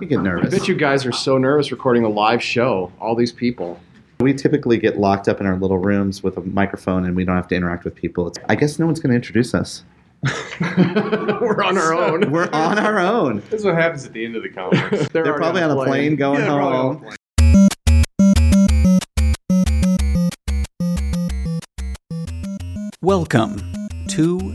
You get nervous. I bet you guys are so nervous recording a live show. All these people. We typically get locked up in our little rooms with a microphone and we don't have to interact with people. It's, I guess no one's going to introduce us. We're on our own. We're on our own. This is what happens at the end of the conference. They're, They're probably on a plane going Yeah, they're probably on a home. plane. Welcome to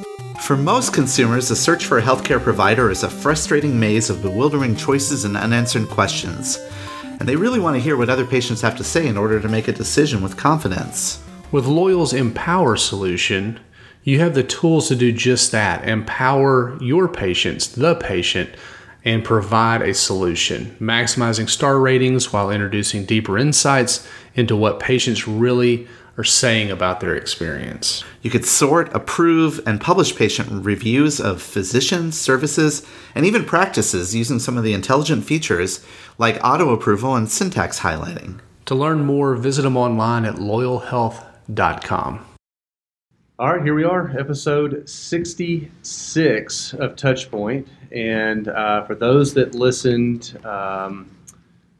For most consumers, the search for a healthcare provider is a frustrating maze of bewildering choices and unanswered questions. And they really want to hear what other patients have to say in order to make a decision with confidence. With Loyal's Empower solution, you have the tools to do just that empower your patients, the patient, and provide a solution, maximizing star ratings while introducing deeper insights into what patients really are saying about their experience. You could sort, approve, and publish patient reviews of physicians, services, and even practices using some of the intelligent features like auto approval and syntax highlighting. To learn more, visit them online at loyalhealth.com. All right, here we are, episode 66 of Touchpoint. And uh, for those that listened um,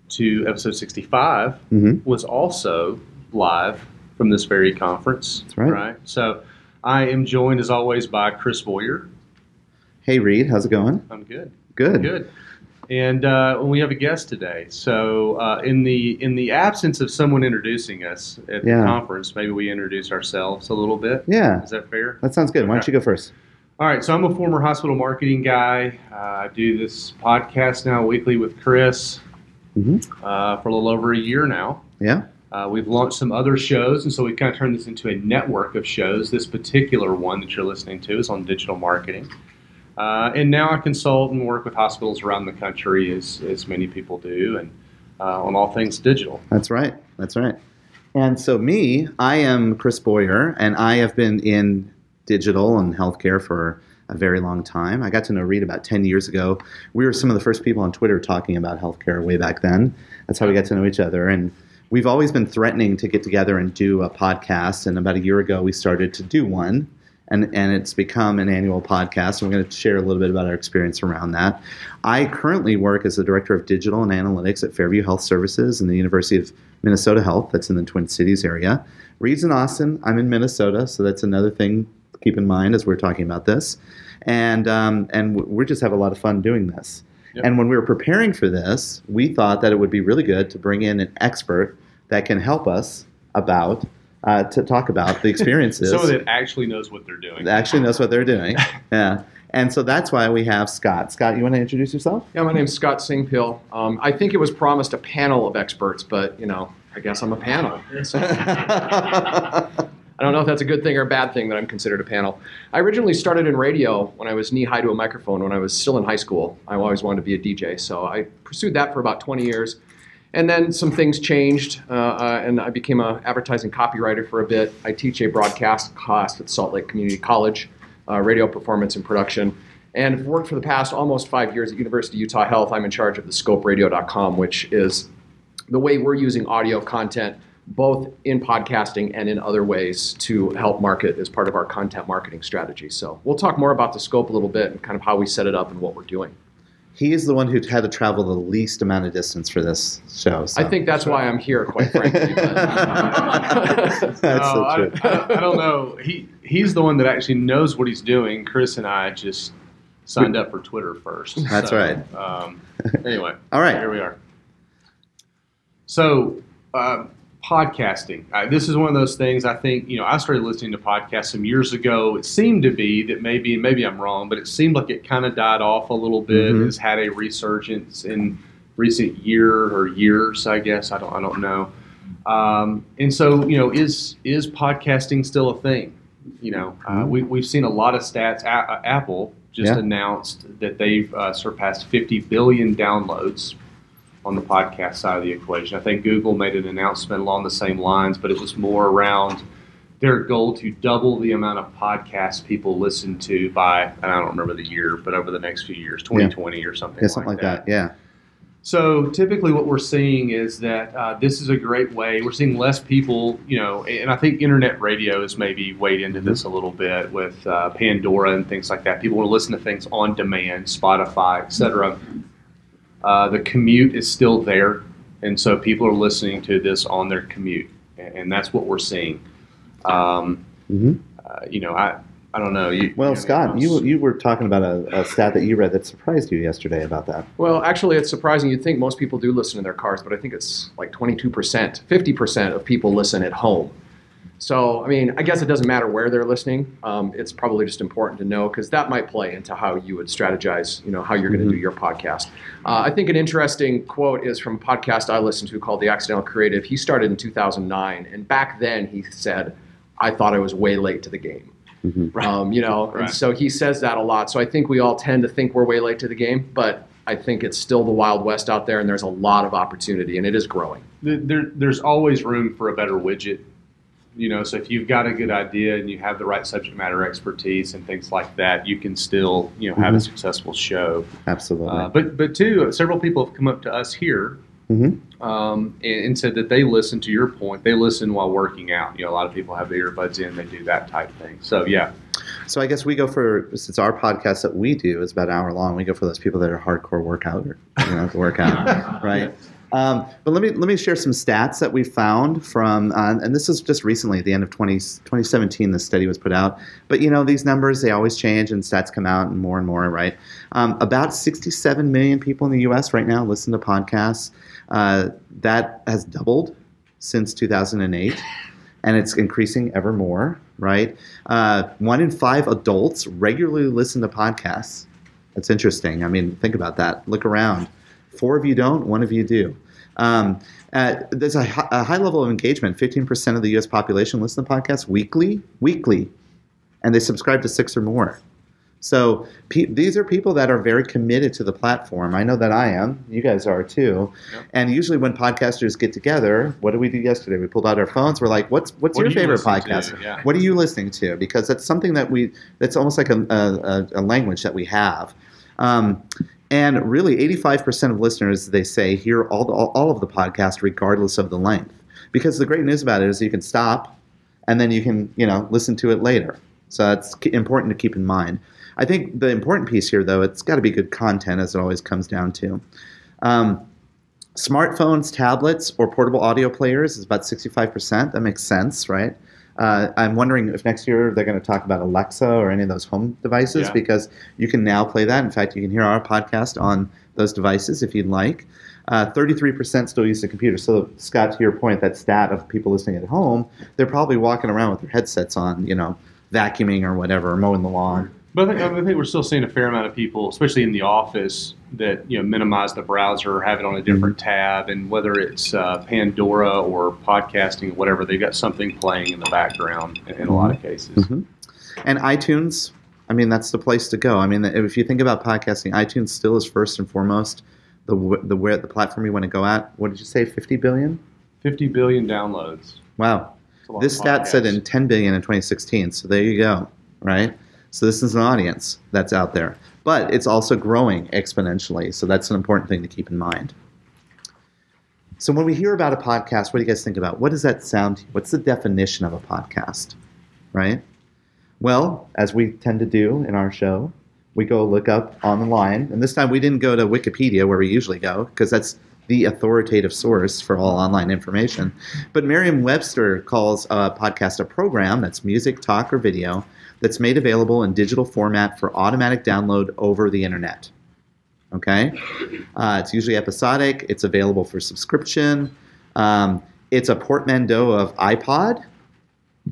to episode 65, Mhm. was also live from this very conference. That's right. So I am joined, as always, by Chris Boyer. Hey, Reed, how's it going? I'm good. Good. Good. And uh, we have a guest today. So, uh, in the in the absence of someone introducing us at Yeah. the conference, maybe we introduce ourselves a little bit. Yeah, Is that fair? that sounds good. Why don't you go first? All right. So, I'm a former hospital marketing guy. Uh, I do this podcast now weekly with Chris Mhm. uh, for a little over a year now. Yeah. Uh, we've launched some other shows, and so we've kind of turned this into a network of shows. This particular one that you're listening to is on digital marketing. Uh, and now I consult and work with hospitals around the country, as, as many people do, and uh, on all things digital. That's right. That's right. And so, me, I am Chris Boyer, and I have been in digital and healthcare for a very long time. I got to know Reed about 10 years ago. We were some of the first people on Twitter talking about healthcare way back then. That's how we got to know each other. And we've always been threatening to get together and do a podcast. And about a year ago, we started to do one. And, and it's become an annual podcast. And we're going to share a little bit about our experience around that. I currently work as the Director of Digital and Analytics at Fairview Health Services in the University of Minnesota Health, that's in the Twin Cities area. Reed's in Austin. I'm in Minnesota, so that's another thing to keep in mind as we're talking about this. And, um, and we just have a lot of fun doing this. Yep. And when we were preparing for this, we thought that it would be really good to bring in an expert that can help us about uh, to talk about the experiences Someone that actually knows what they're doing. that actually knows what they're doing. Yeah. And so that's why we have Scot. Scot, you want to introduce yourself? Yeah, my name's Scot Singpiel. Um, I think it was promised a panel of experts, but you know, I guess I'm a panel. I don't know if that's a good thing or a bad thing that I'm considered a panel. I originally started in radio when I was knee high to a microphone when I was still in high school. I always wanted to be a DJ, so I pursued that for about 20 years. And then some things changed, uh, uh, and I became an advertising copywriter for a bit. I teach a broadcast class at Salt Lake Community College, uh, radio performance and production, and have worked for the past almost five years at University of Utah Health. I'm in charge of the ScopeRadio.com, which is the way we're using audio content both in podcasting and in other ways to help market as part of our content marketing strategy. So we'll talk more about the scope a little bit and kind of how we set it up and what we're doing. He is the one who had to travel the least amount of distance for this show. So. I think that's why I'm here, quite frankly. but- that's no, so I, true. I, I don't know. He he's the one that actually knows what he's doing. Chris and I just signed up for Twitter first. That's So, right. Um, anyway, All right. here we are. So, uh, podcasting. Uh, this is one of those things. I think you know. I started listening to podcasts some years ago. It seemed to be that maybe, maybe I'm wrong, but it seemed like it kind of died off a little bit. Mhm. Has had a resurgence in recent year or years. I guess I don't. I don't know. Um, and so, you know, is is podcasting still a thing? You know, uh, we, we've seen a lot of stats. A- uh, Apple just Yeah. announced that they've uh, surpassed 50 billion downloads on the podcast side of the equation. I think Google made an announcement along the same lines, but it was more around their goal to double the amount of podcasts people listen to by, and I don't remember the year, but over the next few years, 2020 or something, Yeah, something like that. Yeah. So typically, what we're seeing is that uh, this is a great way. We're seeing less people, you know, and I think internet radio has maybe weighed into this a little bit with uh, Pandora and things like that. People want to listen to things on demand, Spotify, etc. Uh, the commute is still there, and so people are listening to this on their commute, and, and that's what we're seeing. Um, hmm uh, you know, I I don't know. You, Well, you Scot, you you were talking about a, a stat that you read that surprised you yesterday about that. Well, actually, it's surprising. You'd think most people do listen in their cars, but I think it's like 22%, 50% of people listen at home. So, I mean, I guess it doesn't matter where they're listening. Um, it's probably just important to know because that might play into how you would strategize, you know, how you're going to do your podcast. Uh, I think an interesting quote is from a podcast I listened to called The Accidental Creative. He started in 2009, and back then he said, I thought I was way late to the game. Um, you know, Right. and so he says that a lot. So I think we all tend to think we're way late to the game, but I think it's still the Wild West out there, and there's a lot of opportunity, and it is growing. there, there, there's always room for a better widget. You know, so if you've got a good idea and you have the right subject matter expertise and things like that, you can still, you know, have a Mhm. successful show. Absolutely. Uh, but, but two, several people have come up to us here Mhm. um, and, and said that they listen. To your point, they listen while working out. You know, a lot of people have their earbuds in, they do that type thing. So yeah, So I guess we go for since our podcast that we do is about an hour long. We go for those people that are hardcore workout or you know to work out, right? Um, but let me let me share some stats that we found from, uh, and this is just recently at the end of 20, 2017. This study was put out. But you know these numbers they always change and stats come out and more and more, right? Um, about 67 million people in the U.S. right now listen to podcasts. Uh, that has doubled since 2008 and it's increasing ever more, right? Uh, one in five adults regularly listen to podcasts. That's interesting. I mean, think about that. Look around. Four of you don't, one of you do. Um, uh, there's a, a high level of engagement. 15% of the US population listen to podcasts weekly, weekly, and they subscribe to six or more. So pe- these are people that are very committed to the platform. I know that I am. You guys are too. Yep. And usually, when podcasters get together, what did we do yesterday? We pulled out our phones. We're like, "What's what's What your favorite podcast? Yeah. What are you listening to?" Because that's something that we that's almost like a, a, a language that we have. Um, and really, 85% of listeners they say hear all the, all of the podcast regardless of the length. Because the great news about it is you can stop, and then you can you know listen to it later. So that's important to keep in mind. I think the important piece here, though, it's got to be good content, as it always comes down to. Um, smartphones, tablets, or portable audio players is about 65%. That makes sense, right? Uh, I'm wondering if next year they're going to talk about Alexa or any of those home devices Yeah. because you can now play that. In fact, you can hear our podcast on those devices if you'd like. Uh, 33% still use the computer. So, Scot, to your point, that stat of people listening at home, they're probably walking around with their headsets on, you know, vacuuming or whatever, mowing the lawn. But I think, I think we're still seeing a fair amount of people, especially in the office, that you know minimize the browser or have it on a different tab, and whether it's uh, Pandora or podcasting, or whatever, they've got something playing in the background in, a lot of cases. Mhm. And iTunes, I mean, that's the place to go. I mean, if you think about podcasting, iTunes still is first and foremost the the where the platform you want to go at. What did you say? 50 billion? 50 billion downloads. Wow. That's a lot This stat said in 10 billion in 2016. So there you go, right? So this is an audience that's out there, but it's also growing exponentially. So that's an important thing to keep in mind. So when we hear about a podcast, what do you guys think about? What does that sound? What's the definition of a podcast, right? Well, as we tend to do in our show, we go look up online, and this time we didn't go to Wikipedia where we usually go because that's the authoritative source for all online information. But Merriam-Webster calls a podcast a program that's music, talk, or video that's made available in digital format for automatic download over the internet. Okay, uh, it's usually episodic. It's available for subscription. Um, it's a portmanteau of iPod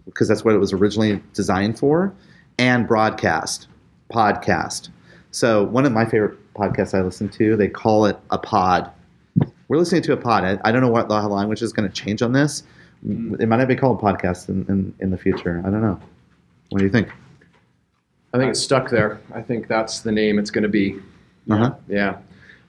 because that's what it was originally designed for, and broadcast, podcast. So one of my favorite podcasts I listen to, they call it a pod. We're listening to a pod. I, don't know what the language is going to change on this. It might not be called podcast in, in, in the future. I don't know. What do you think? I think it's stuck there. I think that's the name it's going to be. Uh-huh. Yeah.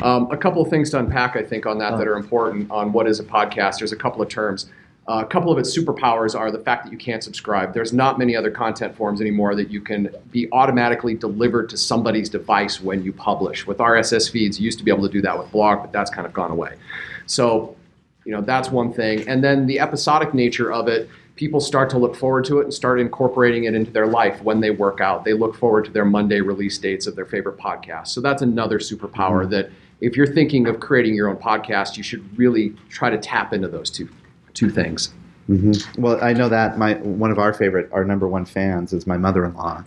Um, a couple of things to unpack, I think, on that that are important on what is a podcast. There's a couple of terms. Uh, a couple of its superpowers are the fact that you can't subscribe. There's not many other content forms anymore that you can be automatically delivered to somebody's device when you publish. With RSS feeds, you used to be able to do that with blog, but that's kind of gone away. So, you know, that's one thing. And then the episodic nature of it, people start to look forward to it and start incorporating it into their life when they work out. They look forward to their Monday release dates of their favorite podcast. So that's another superpower that if you're thinking of creating your own podcast, you should really try to tap into those two two things. Mm-hmm. Well, I know that my one of our favorite, our number one fans is my mother-in-law,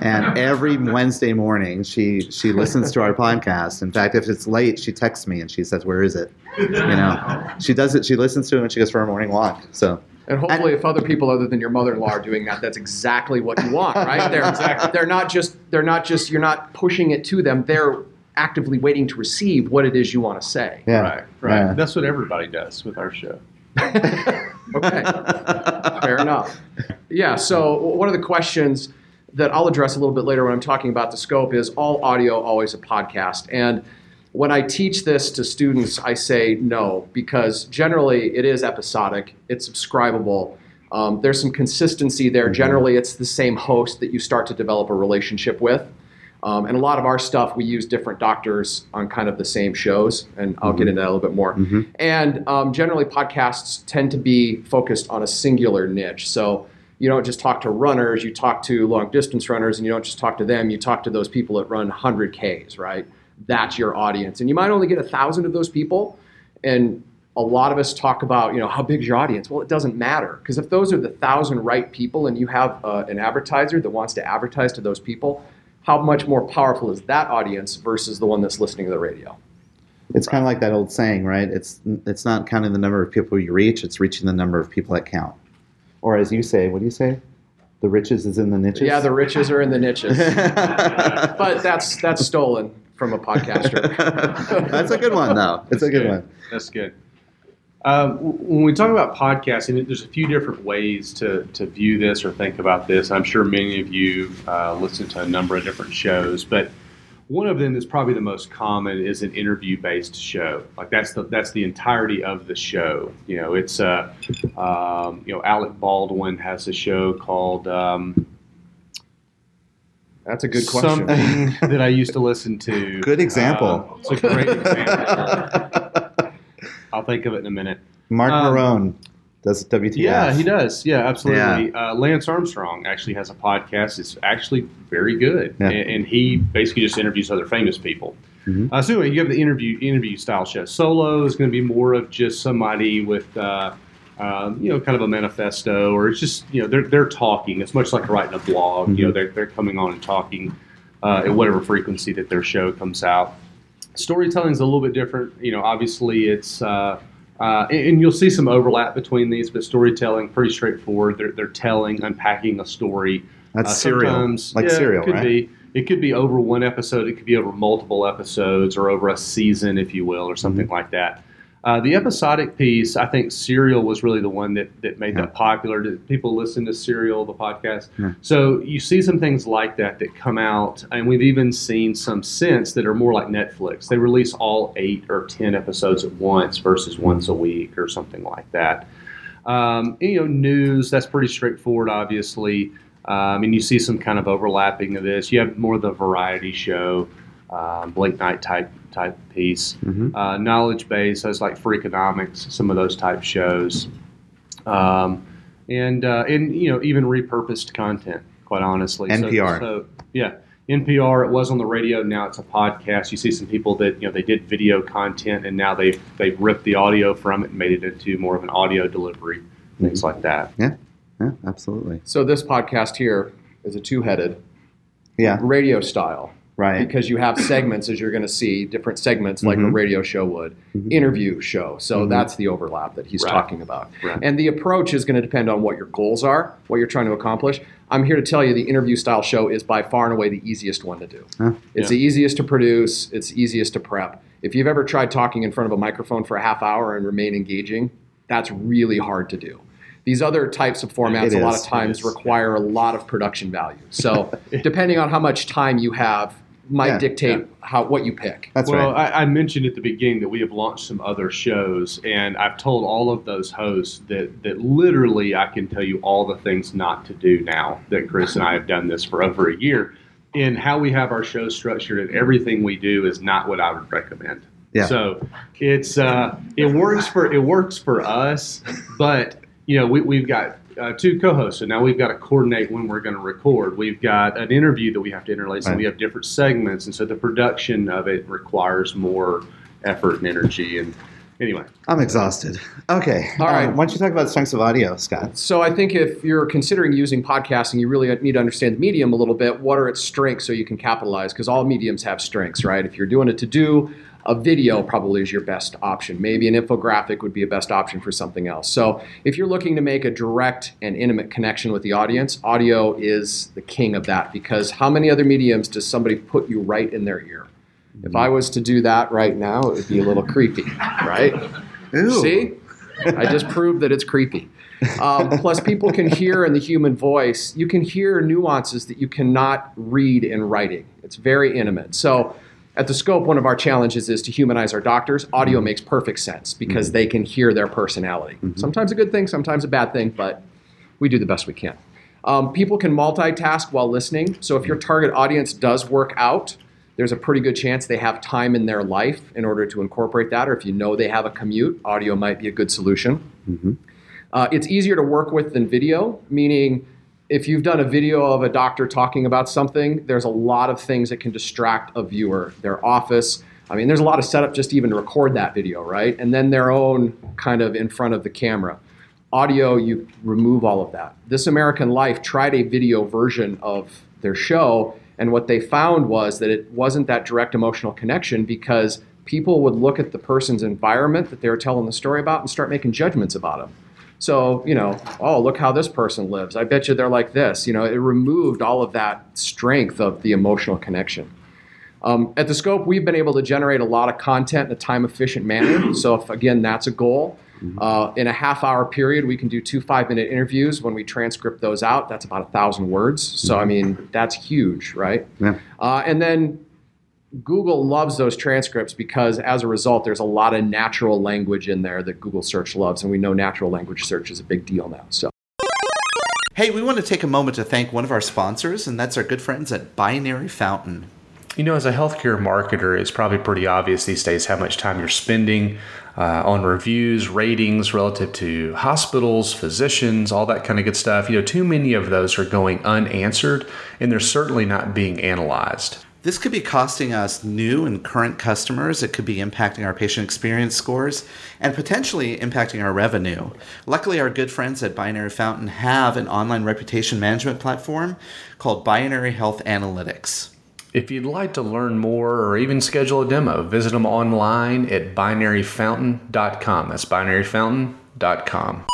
and every Wednesday morning she she listens to our podcast. In fact, if it's late, she texts me and she says, "Where is it?" You know, she does it. She listens to it when she goes for her morning walk. So And hopefully, if other people other than your mother-in-law are doing that, that's exactly what you want, right? They're they're not just they're not just you're not pushing it to them. They're actively waiting to receive what it is you want to say. yeah, Right, right. Yeah. That's what everybody does with our show. Okay, fair enough. Yeah. So one of the questions that I'll address a little bit later when I'm talking about the scope is all audio always a podcast and. When I teach this to students, I say no because generally it is episodic, it's subscribable. Um, there's some consistency there. Generally, it's the same host that you start to develop a relationship with. Um, and a lot of our stuff, we use different doctors on kind of the same shows, and I'll get into that a little bit more. And um, generally, podcasts tend to be focused on a singular niche. So you don't just talk to runners, you talk to long distance runners, and you don't just talk to them, you talk to those people that run 100Ks, right? That's your audience. And you might only get a thousand of those people. And a lot of us talk about, you know, how big is your audience? Well, it doesn't matter because if those are the thousand right people and you have uh, an advertiser that wants to advertise to those people, how much more powerful is that audience versus the one that's listening to the radio? It's kind of like that old saying, right? It's it's not counting the number of people you reach; it's reaching the number of people that count. Or as you say, what do you say? The riches is in the niches. Yeah, the riches are in the niches, but that's that's stolen from a podcaster. That's a good one, though. It's a good one. That's good. W- when we talk about podcasting, there's a few different ways to, to view this or think about this. I'm sure many of you uh, listen to a number of different shows, but one of them that's probably the most common is an interview-based show. Like that's the that's the entirety of the show. You know, it's uh, um, you know Alec Baldwin has a show called um, That's a good question. something that I used to listen to. Good example. Uh, it's a great example. I'll think of it in a minute. Marc Um, Maron does WTF. Yeah, he does. Yeah, absolutely. Uh, Lance Armstrong actually has a podcast. It's actually very good, Yeah. and, and he basically just interviews other famous people. Mhm. Uh, so anyway, you have the interview interview style show. Solo is going to be more of just somebody with. Uh, um, you know, kind of a manifesto, or it's just you know they're they're talking. It's much like writing a blog. You know, they're they're coming on and talking uh, at whatever frequency that their show comes out. Storytelling is a little bit different. You know, obviously it's uh, uh, and, and you'll see some overlap between these, but storytelling pretty straightforward. They're they're telling, unpacking a story. That's Uh, serial. Like yeah, serial, it could right? Be. It could be over one episode. It could be over multiple episodes, or over a season, if you will, or something Mm-hmm. like that. Uh, the episodic piece, I think Serial was really the one that, that made Yeah. that popular. Did people listen to Serial, the podcast? Yeah. So you see some things like that that come out, and we've even seen some since that are more like Netflix. They release all eight or ten episodes at once versus once a week or something like that. Um, you know, news that's pretty straightforward, obviously. Um, and you see some kind of overlapping of this. You have more of the variety show, um, late night type type piece. Mhm. Uh, knowledge base, those like for economics, some of those type shows, um, and uh, and you know even repurposed content. Quite honestly, So- NPR. So, yeah, NPR. It was on the radio. Now it's a podcast. You see some people that you know they did video content, and now they've they've ripped the audio from it and made it into more of an audio delivery, things like that. Yeah, Yeah, absolutely. So this podcast here is a two-headed Yeah, radio style right. because you have segments as you're going to see different segments like a Mhm. radio show would Mhm. interview show so Mhm. that's the overlap that he's Right. talking about Right. and the approach is going to depend on what your goals are what you're trying to accomplish i'm here to tell you the interview style show is by far and away the easiest one to do Huh. it's Yeah. the easiest to produce it's easiest to prep if you've ever tried talking in front of a microphone for a half hour and remain engaging that's really hard to do these other types of formats It a lot of times require a lot of production value so depending on how much time you have might Yeah, dictate yeah. how what you pick. That's well, right. I, I mentioned at the beginning that we have launched some other shows, and I've told all of those hosts that that literally I can tell you all the things not to do now that Chris and I have done this for over a year. In how we have our show structured, and everything we do is not what I would recommend. Yeah. So it's uh, it works for it works for us, but you know we, we've got uh, two co-hosts, so now we've got to coordinate when we're going to record. We've got an interview that we have to interlace, and we have different segments, and so the production of it requires more effort and energy. And anyway, I'm exhausted. Okay. All right. Um, why don't you talk about the strengths of audio, Scot? So I think if you're considering using podcasting, you really need to understand the medium a little bit. What are its strengths so you can capitalize? Because all mediums have strengths, right? If you're doing it to do, a video probably is your best option. Maybe an infographic would be a best option for something else. So if you're looking to make a direct and intimate connection with the audience, audio is the king of that because how many other mediums does somebody put you right in their ear? If I was to do that right now, it would be a little creepy, right? Ooh. See? I just proved that it's creepy. Um, plus, people can hear in the human voice, you can hear nuances that you cannot read in writing. It's very intimate. So, at the scope, one of our challenges is to humanize our doctors. Audio makes perfect sense because they can hear their personality. Sometimes a good thing, sometimes a bad thing, but we do the best we can. Um, people can multitask while listening. So if your target audience does work out, there's a pretty good chance they have time in their life in order to incorporate that. Or if you know they have a commute, audio might be a good solution. Uh, it's easier to work with than video, meaning if you've done a video of a doctor talking about something, there's a lot of things that can distract a viewer. Their office, I mean, there's a lot of setup just to even record that video, right? And then their own kind of in front of the camera. Audio, you remove all of that. This American Life tried a video version of their show, and what they found was that it wasn't that direct emotional connection because people would look at the person's environment that they were telling the story about and start making judgments about them. So, you know, oh, look how this person lives. I bet you they're like this. You know, it removed all of that strength of the emotional connection. Um, at the scope, we've been able to generate a lot of content in a time efficient manner. So, if again, that's a goal, uh, in a half hour period, we can do two five minute interviews. When we transcript those out, that's about a thousand words. So, I mean, that's huge, right? Yeah. Uh, and then Google loves those transcripts because as a result, there's a lot of natural language in there that Google search loves. And we know natural language search is a big deal now. So. Hey, we want to take a moment to thank one of our sponsors, and that's our good friends at Binary Fountain. You know, as a healthcare marketer, it's probably pretty obvious these days how much time you're spending uh, on reviews, ratings relative to hospitals, physicians, all that kind of good stuff. You know, too many of those are going unanswered, and they're certainly not being analyzed. This could be costing us new and current customers. It could be impacting our patient experience scores and potentially impacting our revenue. Luckily, our good friends at Binary Fountain have an online reputation management platform called Binary Health Analytics. If you'd like to learn more or even schedule a demo, visit them online at binaryfountain.com. That's binaryfountain.com.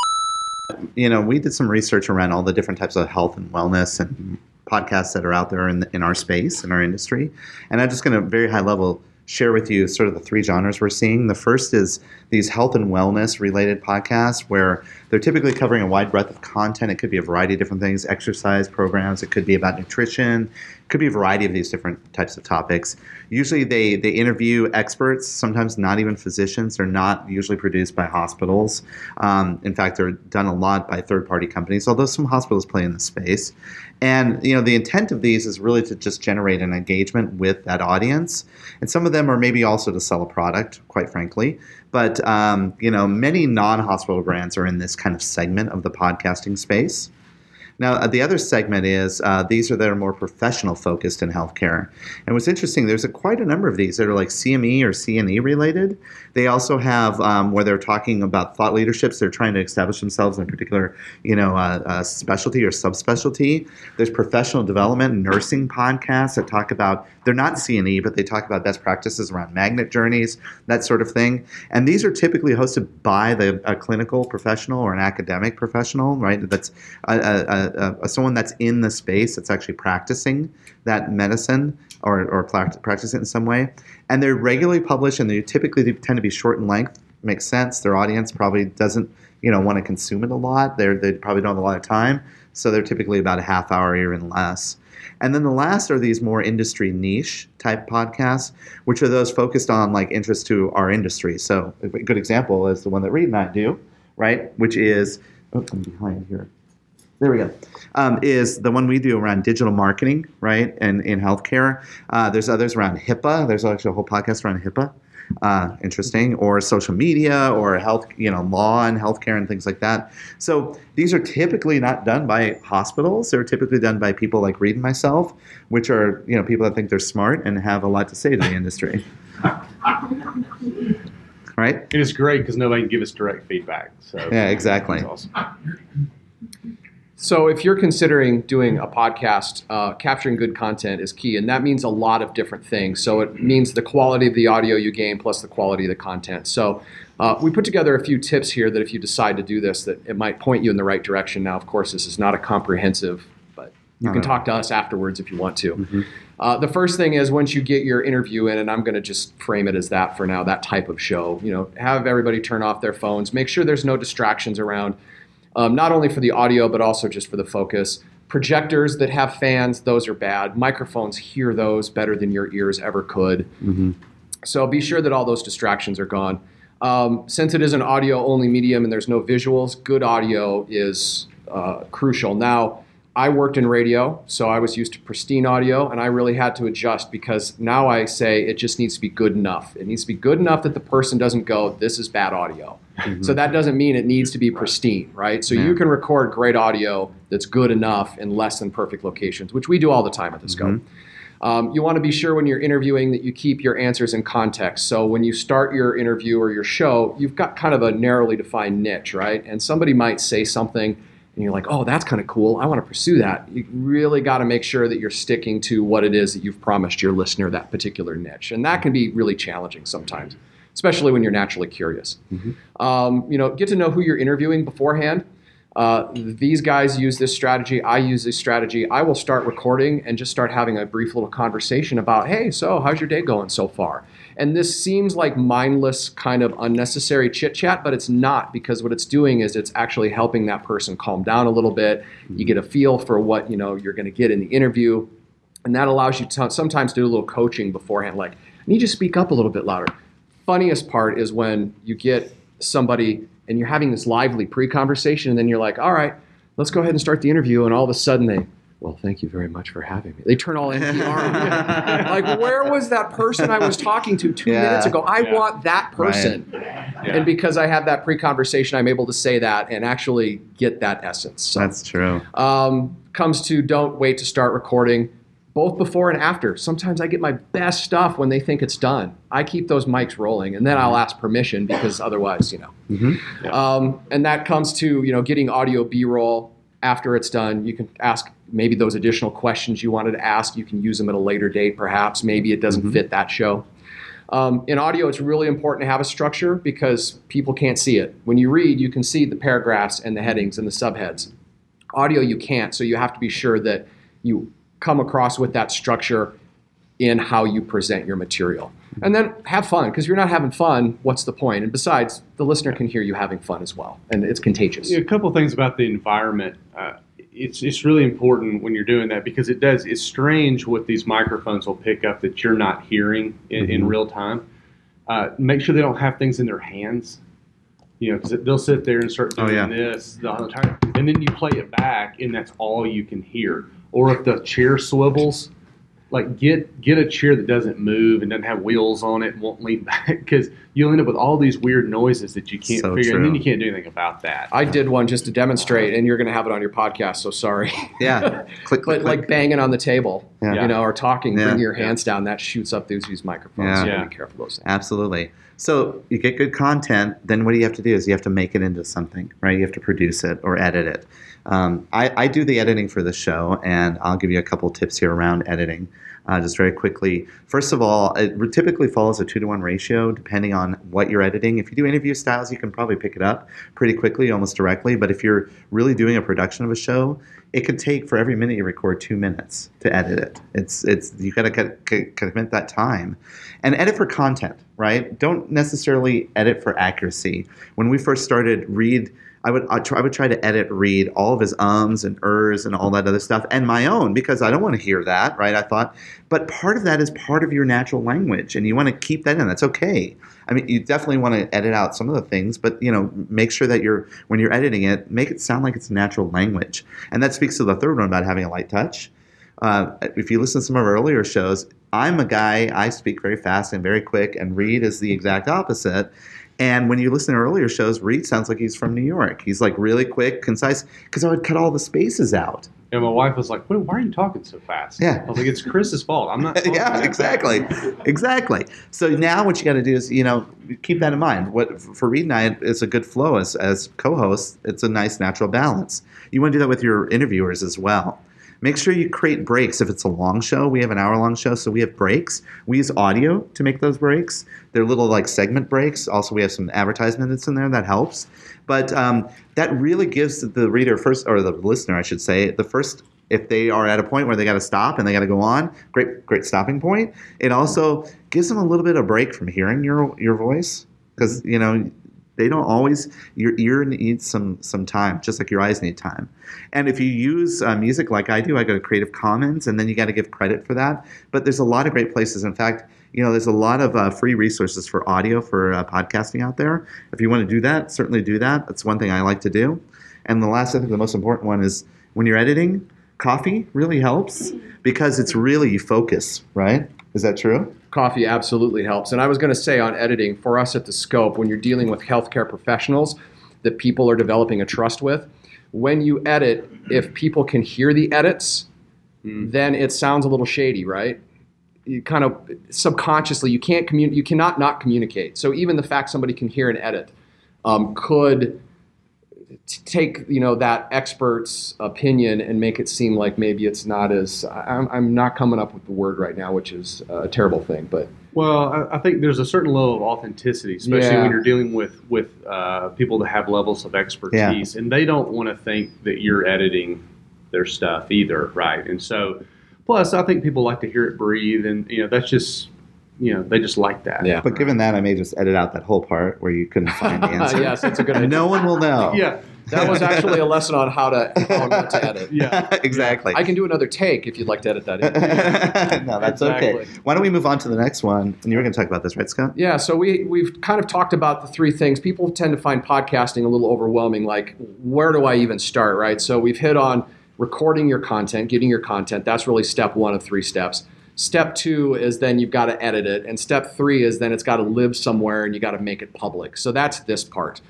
You know, we did some research around all the different types of health and wellness and podcasts that are out there in, in our space, in our industry. And I'm just going to, very high level, share with you sort of the three genres we're seeing. The first is these health and wellness related podcasts where they're typically covering a wide breadth of content. It could be a variety of different things, exercise programs, it could be about nutrition, it could be a variety of these different types of topics. Usually they, they interview experts, sometimes not even physicians. They're not usually produced by hospitals. Um, in fact, they're done a lot by third party companies, although some hospitals play in the space. And you know, the intent of these is really to just generate an engagement with that audience. And some of them are maybe also to sell a product, quite frankly. But um, you know, many non-hospital brands are in this kind of segment of the podcasting space. Now, uh, the other segment is uh, these are that are more professional focused in healthcare. And what's interesting, there's a, quite a number of these that are like CME or CNE related. They also have um, where they're talking about thought leaderships. They're trying to establish themselves in a particular, you know, uh, uh, specialty or subspecialty. There's professional development, nursing podcasts that talk about. They're not CNE, but they talk about best practices around magnet journeys, that sort of thing. And these are typically hosted by the a clinical professional or an academic professional, right? That's a, a, a, uh, uh, someone that's in the space that's actually practicing that medicine or, or practice it in some way. And they're regularly published and they typically tend to be short in length makes sense. Their audience probably doesn't, you know, want to consume it a lot. They're they probably don't have a lot of time, so they're typically about a half hour or even less. And then the last are these more industry niche type podcasts, which are those focused on like interest to our industry. So a good example is the one that Reed and I do, right? Which is oh, I'm behind here. There we go. Um, is the one we do around digital marketing, right? And in healthcare. Uh, there's others around HIPAA. There's actually a whole podcast around HIPAA. Uh, interesting, or social media, or health, you know, law and healthcare and things like that. So these are typically not done by hospitals. They're typically done by people like Reed and myself, which are you know people that think they're smart and have a lot to say to the industry. right? It is great because nobody can give us direct feedback. So Yeah, exactly. That's awesome. So, if you're considering doing a podcast, uh, capturing good content is key, and that means a lot of different things. So, it means the quality of the audio you gain plus the quality of the content. So, uh, we put together a few tips here that if you decide to do this, that it might point you in the right direction. Now, of course, this is not a comprehensive, but you can talk to us afterwards if you want to. Mhm. Uh, the first thing is once you get your interview in, and I'm going to just frame it as that for now, that type of show. You know, have everybody turn off their phones. Make sure there's no distractions around, um, not only for the audio but also just for the focus. Projectors that have fans, those are bad. Microphones hear those better than your ears ever could. Mhm. So be sure that all those distractions are gone. Um, since it is an audio only medium and there's no visuals, good audio is uh, crucial. Now, I worked in radio, so I was used to pristine audio, and I really had to adjust because now I say it just needs to be good enough. It needs to be good enough that the person doesn't go, This is bad audio. So that doesn't mean it needs to be pristine, right? So Yeah. you can record great audio that's good enough in less than perfect locations, which we do all the time at the scope. Um, you want to be sure when you're interviewing that you keep your answers in context. So when you start your interview or your show, you've got kind of a narrowly defined niche, right? And somebody might say something and you're like, oh, that's kind of cool. I want to pursue that. You really got to make sure that you're sticking to what it is that you've promised your listener that particular niche. And that can be really challenging sometimes, especially when you're naturally curious. Um, you know, get to know who you're interviewing beforehand. Uh, these guys use this strategy. I use this strategy. I will start recording and just start having a brief little conversation about, hey, so how's your day going so far? And this seems like mindless, kind of unnecessary chit chat, but it's not because what it's doing is it's actually helping that person calm down a little bit. You get a feel for what you know you're going to get in the interview, and that allows you to sometimes do a little coaching beforehand, like, I need you to speak up a little bit louder. Funniest part is when you get somebody and you're having this lively pre-conversation, and then you're like, all right, let's go ahead and start the interview, and all of a sudden they, well, thank you very much for having me. They turn all NPR on. like, where was that person I was talking to two Yeah. minutes ago? I Yeah. want that person. Yeah. And because I have that pre-conversation, I'm able to say that and actually get that essence. So That's true. um, comes to don't wait to start recording both before and after sometimes i get my best stuff when they think it's done i keep those mics rolling and then i'll ask permission because otherwise you know Mhm. Yeah. um, and that comes to you know getting audio b-roll after it's done you can ask maybe those additional questions you wanted to ask you can use them at a later date perhaps maybe it doesn't fit that show um, in audio, it's really important to have a structure because people can't see it. When you read, you can see the paragraphs and the headings and the subheads. Audio, you can't, so you have to be sure that you come across with that structure in how you present your material. And then have fun, because you're not having fun, what's the point? And besides, the listener can hear you having fun as well, and it's contagious. Yeah, a couple things about the environment. Uh, it's it's really important when you're doing that because it does. It's strange what these microphones will pick up that you're not hearing in, in Mhm. real time. Uh, make sure they don't have things in their hands. You know, because they'll sit there and start Oh, doing yeah. this the whole time, and then you play it back, and that's all you can hear. Or if the chair swivels, like get get a chair that doesn't move and doesn't have wheels on it and won't lean back because you'll end up with all these weird noises that you can't So figure, and then you can't do anything about that. I did one just to demonstrate, and you're going to have it on your podcast, so sorry. Yeah. Click, click, but like banging on the table, Yeah. you know, or talking, Yeah. bring your hands down, that shoots up these, these microphones. Yeah. So Yeah. be careful of those things. Absolutely. So you get good content, then what do you have to do is you have to make it into something, right? You have to produce it or edit it. Um, I, I do the editing for the show, and I'll give you a couple tips here around editing. uh, just very quickly. First of all, it typically follows a two to one ratio, depending on what you're editing. If you do interview styles, you can probably pick it up pretty quickly, almost directly. But if you're really doing a production of a show, it could take for every minute you record two minutes to edit it. It's it's you got to commit that time, and edit for content, right? Don't necessarily edit for accuracy. When we first started, Reed I would I, try, I would try to edit Reed all of his ums and ers and all that other stuff and my own because I don't want to hear that, right? I thought, but part of that is part of your natural language, and you want to keep that in. That's okay. I mean, you definitely want to edit out some of the things, but you know, make sure that you're when you're editing it, make it sound like it's natural language, and that speaks to the third one about having a light touch. Uh, if you listen to some of our earlier shows, I'm a guy, I speak very fast and very quick, and Reed is the exact opposite. And when you listen to earlier shows, Reed sounds like he's from New York. He's like really quick, concise, because I would cut all the spaces out. And my wife was like, "Why are you talking so fast?" Yeah, I was like, "It's Chris's fault. I'm not." yeah, exactly, exactly. So now what you got to do is, you know, keep that in mind. What for Reed and I, it's a good flow as as co-hosts. It's a nice natural balance. You want to do that with your interviewers as well. Make sure you create breaks. If it's a long show, we have an hour long show, so we have breaks. We use audio to make those breaks. They're little like segment breaks. Also, we have some advertisements in there that helps. But um, that really gives the reader first, or the listener, I should say, the first if they are at a point where they got to stop and they got to go on, great, great stopping point. It also gives them a little bit of break from hearing your your voice because you know they don't always your ear needs some some time just like your eyes need time. And if you use uh, music like i do i go to creative commons and then you got to give credit for that. But there's a lot of great places. In fact you know there's a lot of uh, free resources for audio for uh, podcasting out there. If you want to do that certainly do that. That's one thing i like to do. And the last i think the most important one is when you're editing coffee really helps because it's really you focus right? Is that true coffee absolutely helps. And I was going to say on editing, for us at the scope, when you're dealing with healthcare professionals that people are developing a trust with, when you edit, if people can hear the edits, mm. then it sounds a little shady, right? You kind of subconsciously, you can't communicate, you cannot not communicate. So even the fact somebody can hear an edit um, could take you know that expert's opinion and make it seem like maybe it's not as I'm, I'm not coming up with the word right now which is a terrible thing but well I, I think there's a certain level of authenticity especially yeah. when you're dealing with with uh, people that have levels of expertise yeah. and they don't want to think that you're editing their stuff either right and so plus I think people like to hear it breathe and you know that's just you know, they just like that. Yeah. But given that, I may just edit out that whole part where you couldn't find the answer. yes, that's a good idea. No one will know. yeah. That was actually a lesson on how to how not to edit. Yeah, exactly. I can do another take if you'd like to edit that in. no, that's exactly. okay. Why don't we move on to the next one? And you were going to talk about this, right, Scot? Yeah. So we we've kind of talked about the three things. People tend to find podcasting a little overwhelming. Like, where do I even start? Right. So we've hit on recording your content, getting your content. That's really step one of three steps. Step two is then you've got to edit it. And step three is then it's got to live somewhere and you got to make it public. So that's this part.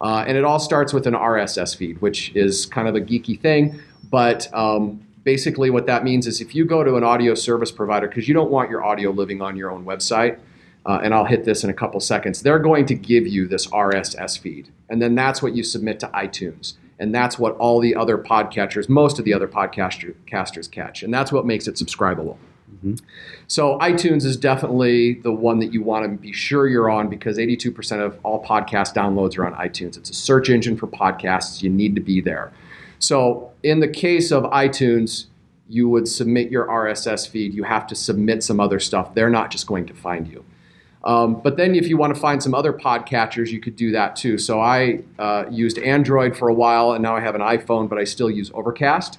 Uh, and it all starts with an RSS feed, which is kind of a geeky thing. But um, basically, what that means is if you go to an audio service provider, because you don't want your audio living on your own website, uh, and I'll hit this in a couple seconds, they're going to give you this RSS feed. And then that's what you submit to iTunes. And that's what all the other podcatchers, most of the other podcasters catch. And that's what makes it subscribable. Mm-hmm. So iTunes is definitely the one that you want to be sure you're on because 82% of all podcast downloads are on iTunes. It's a search engine for podcasts. You need to be there. So in the case of iTunes, you would submit your RSS feed. You have to submit some other stuff. They're not just going to find you. Um, but then, if you want to find some other podcatchers, you could do that too. So I uh, used Android for a while, and now I have an iPhone, but I still use Overcast.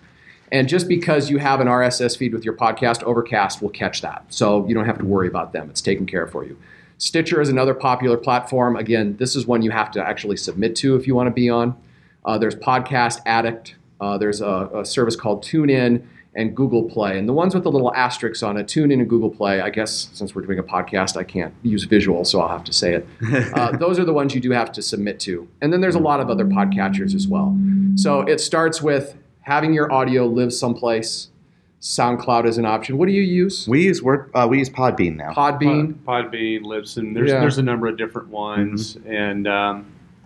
And just because you have an RSS feed with your podcast, Overcast will catch that. So you don't have to worry about them. It's taken care of for you. Stitcher is another popular platform. Again, this is one you have to actually submit to if you want to be on. Uh, there's Podcast Addict. Uh, there's a, a, service called TuneIn and Google Play. And the ones with the little asterisks on it, TuneIn and Google Play, I guess since we're doing a podcast, I can't use visual, so I'll have to say it. Uh, those are the ones you do have to submit to. And then there's a lot of other podcatchers as well. So it starts with having your audio live someplace. SoundCloud is an option. What do you use? We use Word. Uh, we use Podbean now. Podbean, Pod, Podbean, Libsyn. There's yeah. there's a number of different ones, mm-hmm. and um,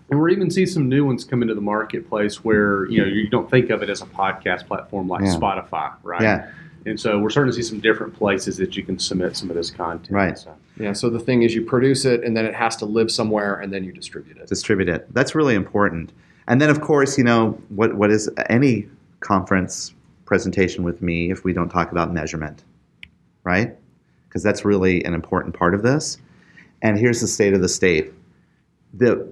and we're even seeing some new ones come into the marketplace where you know you don't think of it as a podcast platform like yeah. Spotify, right? Yeah. And so we're starting to see some different places that you can submit some of this content. Right. So, Yeah. So the thing is, you produce it, and then it has to live somewhere, and then you distribute it. distribute it. That's really important. And then, of course, you know what what is any conference presentation with me if we don't talk about measurement, right? Because that's really an important part of this. And here's the state of the state: the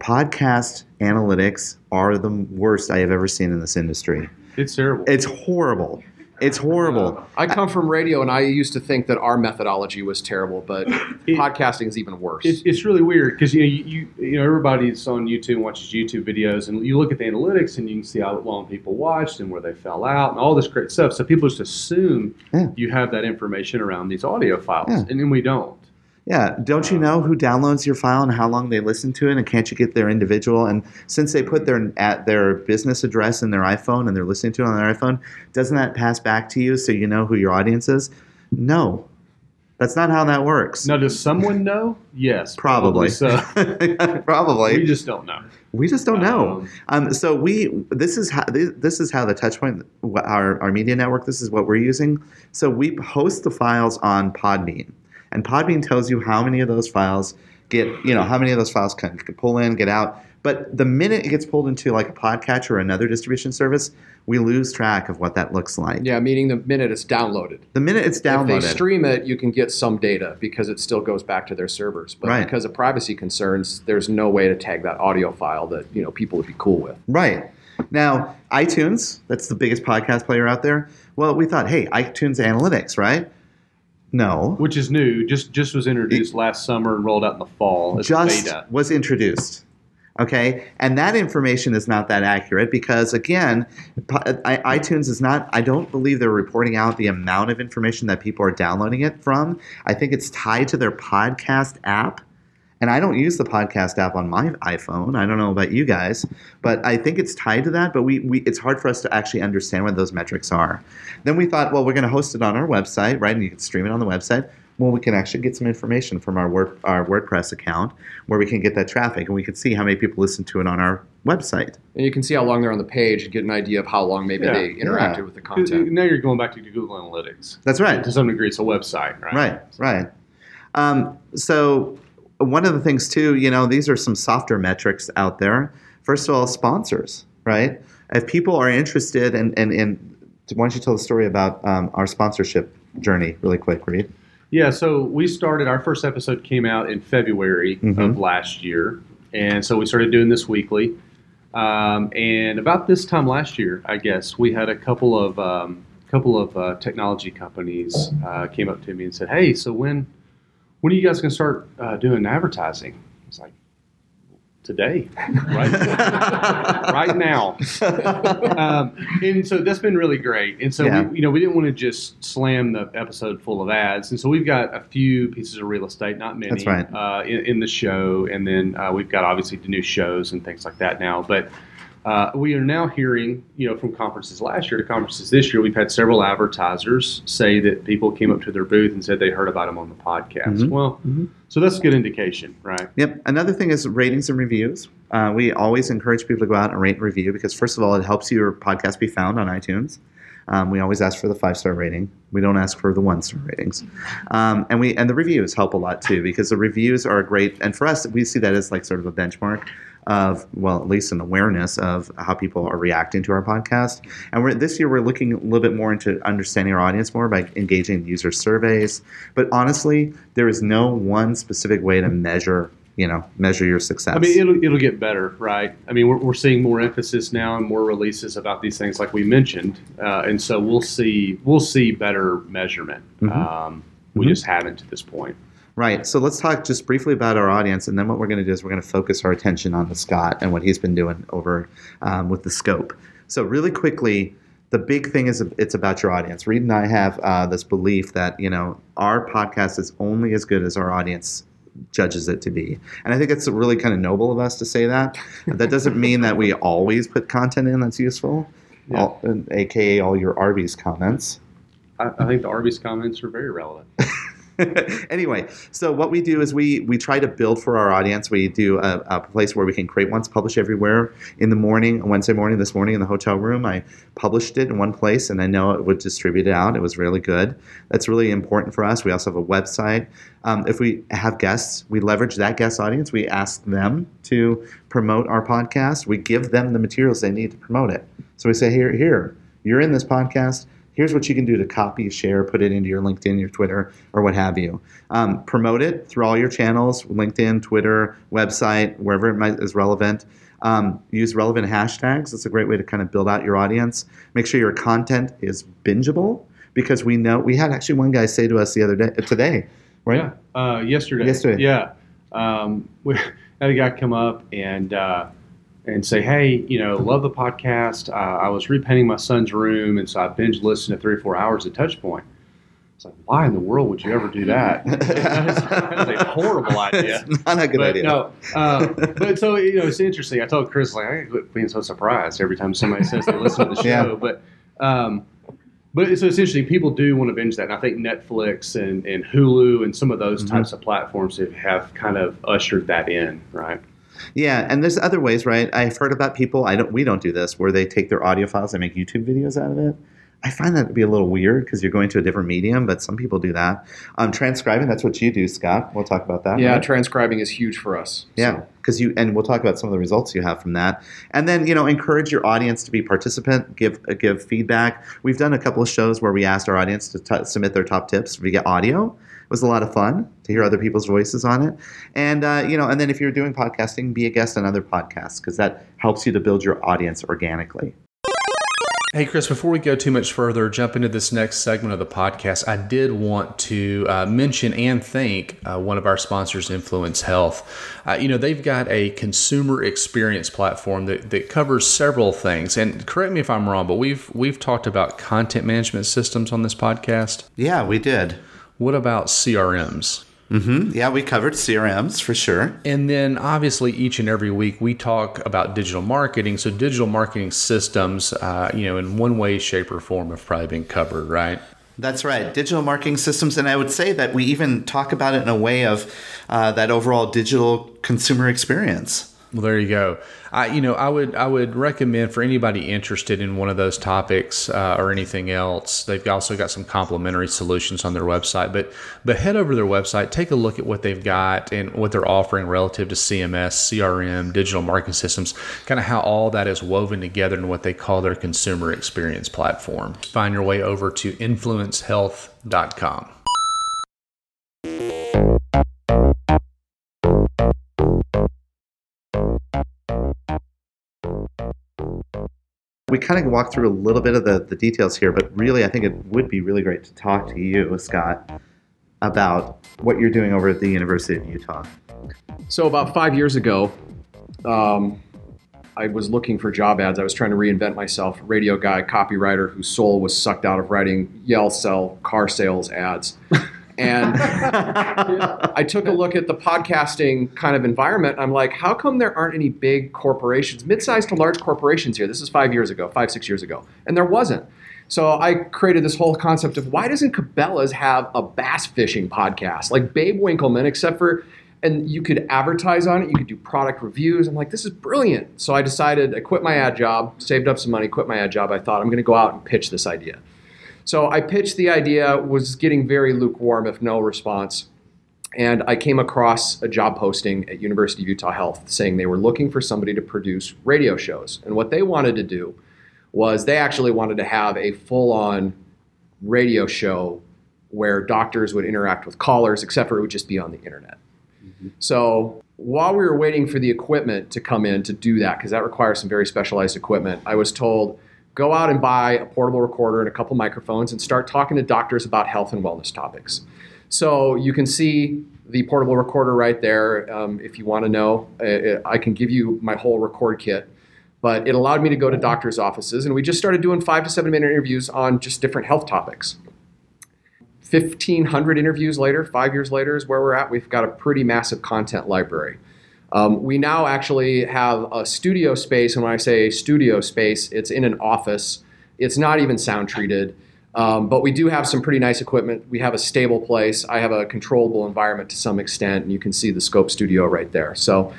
podcast analytics are the worst I have ever seen in this industry. it's terrible. It's horrible. It's horrible. I come from radio, and I used to think that our methodology was terrible, but podcasting is even worse. It's, it's really weird because you know you, you you know everybody's on YouTube and watches YouTube videos and you look at the analytics and you can see how long people watched and where they fell out and all this great stuff. So people just assume Yeah. you have that information around these audio files, Yeah. and then we don't. Yeah, don't you know who downloads your file and how long they listen to it? And can't you get their individual? And since they put their at their business address in their iPhone and they're listening to it on their iPhone, doesn't that pass back to you so you know who your audience is? No, that's not how that works. Now, does someone know? Yes, Probably. So Probably. we just don't know. We just don't know. Um, Um, so we this is how this is how the Touchpoint our our media network this is what we're using. So we host the files on Podbean, and Podbean tells you how many of those files get you know how many of those files can, can pull in get out. But the minute it gets pulled into like a podcatcher or another distribution service, we lose track of what that looks like. yeah, meaning the minute it's downloaded. The minute it's downloaded. If they stream it, you can get some data because it still goes back to their servers. But Right. because of privacy concerns, there's no way to tag that audio file that you know people would be cool with. Right. Now, iTunes, that's the biggest podcast player out there. Well, we thought, hey, iTunes analytics, right? No. which is new. Just just was introduced last summer and rolled out in the fall just beta. was introduced. Okay, and that information is not that accurate because again, iTunes is not. I don't believe they're reporting out the amount of information that people are downloading it from. I think it's tied to their podcast app, and I don't use the podcast app on my iPhone. I don't know about you guys, but I think it's tied to that. But we, we it's hard for us to actually understand what those metrics are. Then we thought, well, we're going to host it on our website, right? And you can stream it on the website. Well, we can actually get some information from our Word, our WordPress account where we can get that traffic, and we can see how many people listen to it on our website. And you can see how long they're on the page and get an idea of how long maybe Yeah. they interacted Yeah. with the content. Now you're going back to Google Analytics. That's right. To some degree, it's a website, right? Right, right. Um, so one of the things too, you know, these are some softer metrics out there. First of all, sponsors, right? If people are interested, and and and why don't you tell the story about um, our sponsorship journey really quick, Reed? Yeah, so we started, our first episode came out in February Mhm. of last year. And so we started doing this weekly. Um, and about this time last year, I guess, we had a couple of um, couple of uh, technology companies uh, came up to me and said, "Hey, so when when are you guys going to start uh, doing advertising?" It's like, "Today, right, right now." um, and so that's been really great. And so Yeah. we, you know, we didn't want to just slam the episode full of ads, and so we've got a few pieces of real estate, not many, That's right. uh, in, in the show, and then uh, we've got obviously the new shows and things like that now. But uh, we are now hearing, you know, from conferences last year to conferences this year, we've had several advertisers say that people came up to their booth and said they heard about them on the podcast. Mhm. Well, Mhm. so that's a good indication, right? Yep. Another thing is ratings and reviews. Uh, we always encourage people to go out and rate and review because, first of all, it helps your podcast be found on iTunes. Um, we always ask for the five star rating. We don't ask for the one star ratings, um, and we and the reviews help a lot too because the reviews are great. And for us, we see that as like sort of a benchmark of well, at least an awareness of how people are reacting to our podcast. And we're, this year, we're looking a little bit more into understanding our audience more by engaging in user surveys. But honestly, there is no one specific way to measure you know measure your success. I mean, it'll, it'll get better, right? I mean, we're, we're seeing more emphasis now and more releases about these things, like we mentioned, uh, and so we'll see we'll see better measurement. Mhm. Um, we Mhm. just haven't to this point. Right. So let's talk just briefly about our audience, and then what we're going to do is we're going to focus our attention on the Scot and what he's been doing over um, with the scope. So really quickly, the big thing is it's about your audience. Reed and I have uh, this belief that you know our podcast is only as good as our audience judges it to be, and I think it's really kind of noble of us to say that. that doesn't mean that we always put content in that's useful, Yeah. all, aka all your Arby's comments. I, I think the Arby's comments are very relevant. anyway, so what we do is we we try to build for our audience. We do a, a place where we can create once, publish everywhere. In the morning, Wednesday morning, this morning in the hotel room, I published it in one place, and I know it would distribute it out. It was really good. That's really important for us. We also have a website. Um, if we have guests, we leverage that guest audience. We ask them to promote our podcast. We give them the materials they need to promote it. So we say, here, here, you're in this podcast here's what you can do to copy, share, put it into your LinkedIn, your Twitter, or what have you. Um, promote it through all your channels LinkedIn, Twitter, website, wherever it might, is relevant. Um, use relevant hashtags. That's a great way to kind of build out your audience. Make sure your content is bingeable because we know we had actually one guy say to us the other day, today, right? Yeah, uh, yesterday. Yesterday. Yeah. Um, we had a guy come up and uh, and say, hey, you know, love the podcast. Uh, I was repainting my son's room, and so I binge listened to three or four hours of Touchpoint. It's like, why in the world would you ever do that? That's, that's a horrible idea. It's not a good but idea. no, uh, but so you know, it's interesting. I told Chris like I quit being so surprised every time somebody says they listen to the show. Yeah. But um, but so it's interesting. People do want to binge that, and I think Netflix and, and Hulu and some of those Mm-hmm. types of platforms have, have kind of ushered that in, right? Yeah, and there's other ways, right? I've heard about people. I don't. We don't do this where they take their audio files and make YouTube videos out of it. I find that to be a little weird because you're going to a different medium, but some people do that. Um, transcribing, that's what you do, Scot. We'll talk about that. Yeah, right? transcribing is huge for us. Yeah, because you and we'll talk about some of the results you have from that, and then you know encourage your audience to be participant, give uh, give feedback. We've done a couple of shows where we asked our audience to t- submit their top tips via audio. It was a lot of fun to hear other people's voices on it, and uh, you know, and then if you're doing podcasting, be a guest on other podcasts because that helps you to build your audience organically. Hey, Chris, before we go too much further, jump into this next segment of the podcast, I did want to uh, mention and thank uh, one of our sponsors, Influence Health. Uh, you know, they've got a consumer experience platform that, that covers several things. And correct me if I'm wrong, but we've we've talked about content management systems on this podcast. Yeah, we did. What about CRMs? Mm-hmm. Yeah, we covered CRMs for sure. And then obviously each and every week we talk about digital marketing. So digital marketing systems, uh, you know, in one way, shape, or form have probably been covered, right? That's right, digital marketing systems, and I would say that we even talk about it in a way of uh, that overall digital consumer experience. Well, there you go. I, you know, I would I would recommend for anybody interested in one of those topics uh, or anything else. They've also got some complimentary solutions on their website. But but head over to their website, take a look at what they've got and what they're offering relative to CMS, CRM, digital marketing systems, kind of how all that is woven together in what they call their consumer experience platform. Find your way over to influencehealth.com. We kind of walked through a little bit of the, the details here, but really, I think it would be really great to talk to you, Scot, about what you're doing over at the University of Utah. So about five years ago, um, I was looking for job ads. I was trying to reinvent myself. Radio guy, copywriter whose soul was sucked out of writing yell, sell, car sales ads. And I took a look at the podcasting kind of environment. I'm like, how come there aren't any big corporations, mid-sized to large corporations here? This is five years ago, five, six years ago. And there wasn't. So I created this whole concept of why doesn't Cabela's have a bass fishing podcast like Babe Winkelman, except for, and you could advertise on it, you could do product reviews. I'm like, this is brilliant. So I decided, I quit my ad job, saved up some money, quit my ad job. I thought I'm going to go out and pitch this idea. So I pitched the idea, was getting very lukewarm, if no response. And I came across a job posting at University of Utah Health saying they were looking for somebody to produce radio shows. And what they wanted to do was they actually wanted to have a full-on radio show where doctors would interact with callers, except for it would just be on the internet. Mm-hmm. So while we were waiting for the equipment to come in to do that, because that requires some very specialized equipment, I was told go out and buy a portable recorder and a couple microphones and start talking to doctors about health and wellness topics. So you can see the portable recorder right there. Um, if you want to know, uh, I can give you my whole record kit. But it allowed me to go to doctors' offices, and we just started doing five to seven minute interviews on just different health topics. 1,500 interviews later, five years later, is where we're at. We've got a pretty massive content library. Um, we now actually have a studio space, and when I say studio space, it's in an office. It's not even sound treated. Um, but we do have some pretty nice equipment. We have a stable place. I have a controllable environment to some extent, and you can see the scope studio right there. So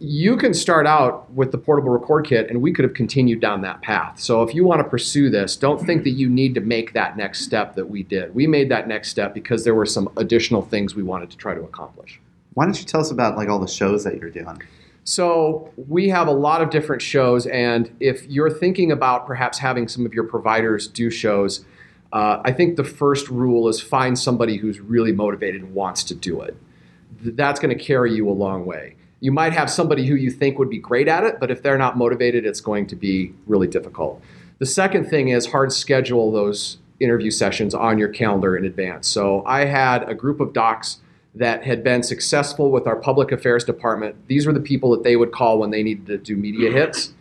you can start out with the portable record kit, and we could have continued down that path. So if you want to pursue this, don't think that you need to make that next step that we did. We made that next step because there were some additional things we wanted to try to accomplish. Why don't you tell us about like all the shows that you're doing? So we have a lot of different shows, and if you're thinking about perhaps having some of your providers do shows, uh, I think the first rule is find somebody who's really motivated and wants to do it. That's going to carry you a long way. You might have somebody who you think would be great at it, but if they're not motivated, it's going to be really difficult. The second thing is hard schedule those interview sessions on your calendar in advance. So I had a group of docs that had been successful with our public affairs department. These were the people that they would call when they needed to do media hits,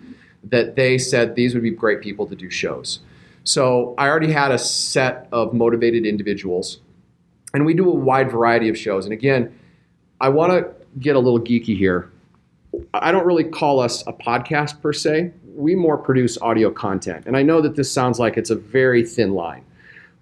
that they said these would be great people to do shows. So I already had a set of motivated individuals, and we do a wide variety of shows. And again, I want to get a little geeky here. I don't really call us a podcast per se. We more produce audio content. And I know that this sounds like it's a very thin line,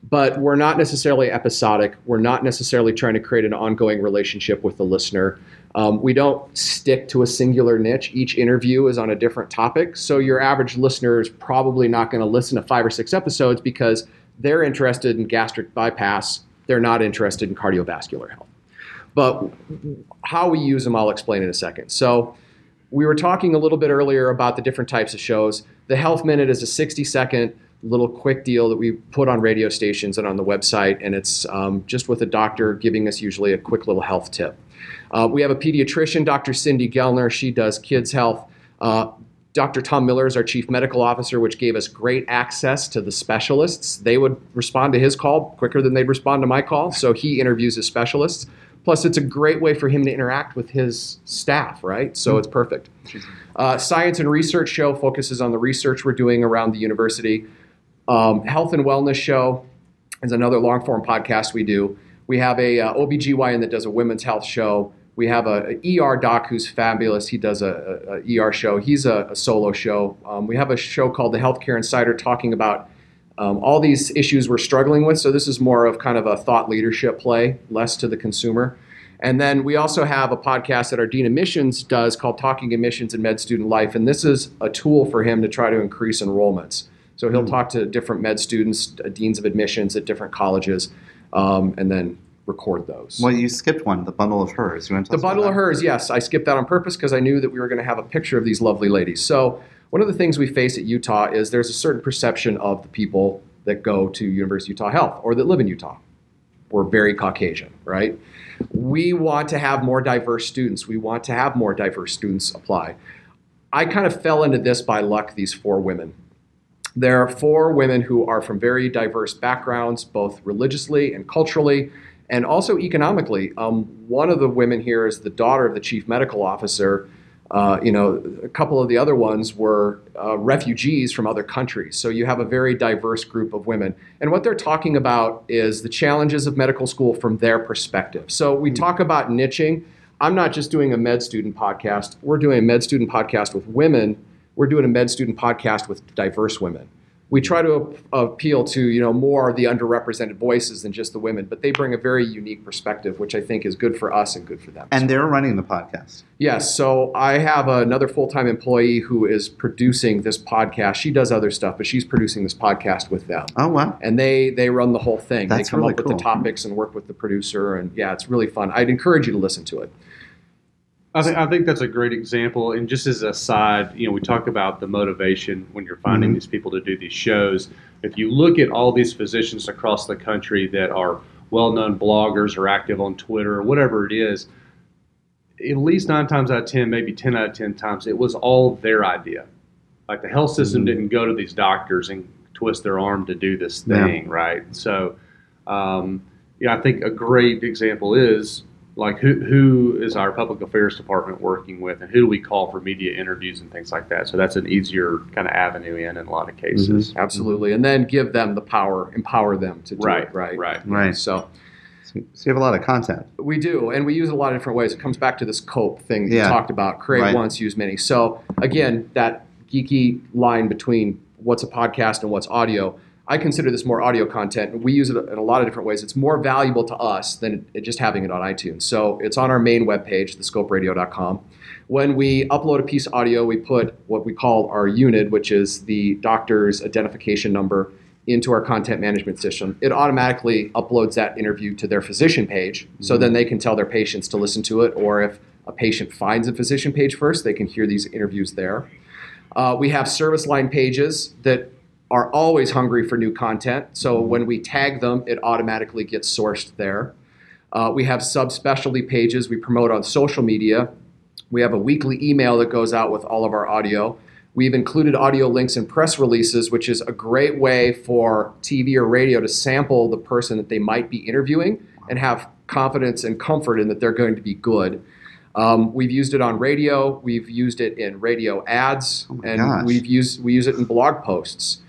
but we're not necessarily episodic. We're not necessarily trying to create an ongoing relationship with the listener. Um, we don't stick to a singular niche. Each interview is on a different topic. So your average listener is probably not going to listen to five or six episodes because they're interested in gastric bypass. They're not interested in cardiovascular health. But how we use them, I'll explain in a second. So we were talking a little bit earlier about the different types of shows. The Health Minute is a 60 second little quick deal that we put on radio stations and on the website, and it's um, just with a doctor giving us usually a quick little health tip. Uh, we have a pediatrician, Dr. Cindy Gellner. She does kids' health. Uh, Dr. Tom Miller is our chief medical officer, which gave us great access to the specialists. They would respond to his call quicker than they'd respond to my call, so he interviews his specialists. Plus, it's a great way for him to interact with his staff, right? So it's perfect. Uh, Science and Research Show focuses on the research we're doing around the university. Um, Health and Wellness Show is another long form podcast we do. We have a uh, OBGYN that does a women's health show. We have a, ER doc who's fabulous. He does a, ER show. He's a, a solo show. Um, we have a show called The Healthcare Insider talking about um, all these issues we're struggling with. So this is more of kind of a thought leadership play, less to the consumer. And then we also have a podcast that our Dean of Missions does called Talking Admissions and Med Student Life. And this is a tool for him to try to increase enrollments. So he'll talk to different med students, uh, deans of admissions at different colleges, um, and then record those. Well, you skipped one, the bundle of hers. You want to The bundle of hers, yes. I skipped that on purpose because I knew that we were going to have a picture of these lovely ladies. So, one of the things we face at Utah is there's a certain perception of the people that go to University of Utah Health or that live in Utah. We're very Caucasian, right? We want to have more diverse students. We want to have more diverse students apply. I kind of fell into this by luck, these four women. There are four women who are from very diverse backgrounds, both religiously and culturally, and also economically. Um, one of the women here is the daughter of the chief medical officer. Uh, you know, a couple of the other ones were uh, refugees from other countries. So you have a very diverse group of women. And what they're talking about is the challenges of medical school from their perspective. So we talk about niching. I'm not just doing a med student podcast, we're doing a med student podcast with women. We're doing a med student podcast with diverse women. We try to appeal to you know more the underrepresented voices than just the women but they bring a very unique perspective which i think is good for us and good for them. And they're running the podcast. yes so i have another full-time employee who is producing this podcast. She does other stuff but she's producing this podcast with them. Oh, wow. and they they run the whole thing. That's they come really up with the topics and work with the producer and yeah it's really fun. I'd encourage you to listen to it I think, I think that's a great example. And just as a side, you know, we talk about the motivation when you're finding Mhm. these people to do these shows. If you look at all these physicians across the country that are well known bloggers or active on Twitter or whatever it is, at least nine times out of 10, maybe 10 out of 10 times, it was all their idea. Like the health system Mhm. didn't go to these doctors and twist their arm to do this Yeah. thing, right? So, um, yeah, I think a great example is like who who is our public affairs department working with, and who do we call for media interviews and things like that. So that's an easier kind of avenue in in a lot of mm-hmm. cases. absolutely and then give them the power empower them to do Right, it right right. Right. so So you have a lot of content. We do, and we use it a lot of different ways. It comes back to this COPE thing Yeah. you talked about. Create Right. once, use many. So again, that geeky line between what's a podcast and what's audio. I consider this more audio content. We use it in a lot of different ways. It's more valuable to us than it just having it on iTunes. So it's on our main webpage, thescoperadio.com. When we upload a piece of audio, we put what we call our unit, which is the doctor's identification number, into our content management system. It automatically uploads that interview to their physician page, so then they can tell their patients to listen to it, or if a patient finds a physician page first, they can hear these interviews there. Uh, we have service line pages that are always hungry for new content. So when we tag them, it automatically gets sourced there. Uh, we have subspecialty pages we promote on social media. We have a weekly email that goes out with all of our audio. We've included audio links in press releases, which is a great way for TV or radio to sample the person that they might be interviewing and have confidence and comfort in that they're going to be good. Um, we've used it on radio. We've used it in radio ads, Oh and gosh. we've used we use it in blog posts.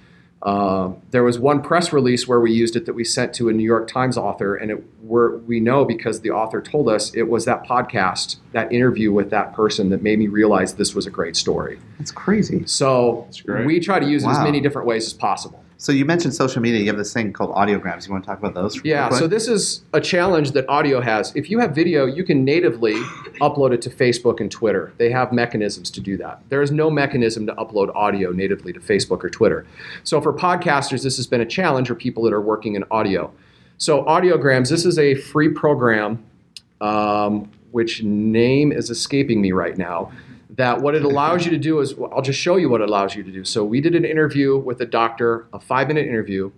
Uh, there was one press release where we used it that we sent to a New York Times author, and it we're, we know because the author told us it was that podcast, that interview with that person that made me realize this was a great story. That's crazy. So great. we try to use it as many different ways as possible. So you mentioned social media. You have this thing called audiograms. You want to talk about those? Yeah, so this is a challenge that audio has. If you have video, you can natively upload it to Facebook and Twitter. They have mechanisms to do that. There is no mechanism to upload audio natively to Facebook or Twitter. So for podcasters, this has been a challenge, for people that are working in audio. So Audiograms, this is a free program, um, which name is escaping me right now. That what it allows you to do is, I'll just show you what it allows you to do. So we did an interview with a doctor, a five-minute interview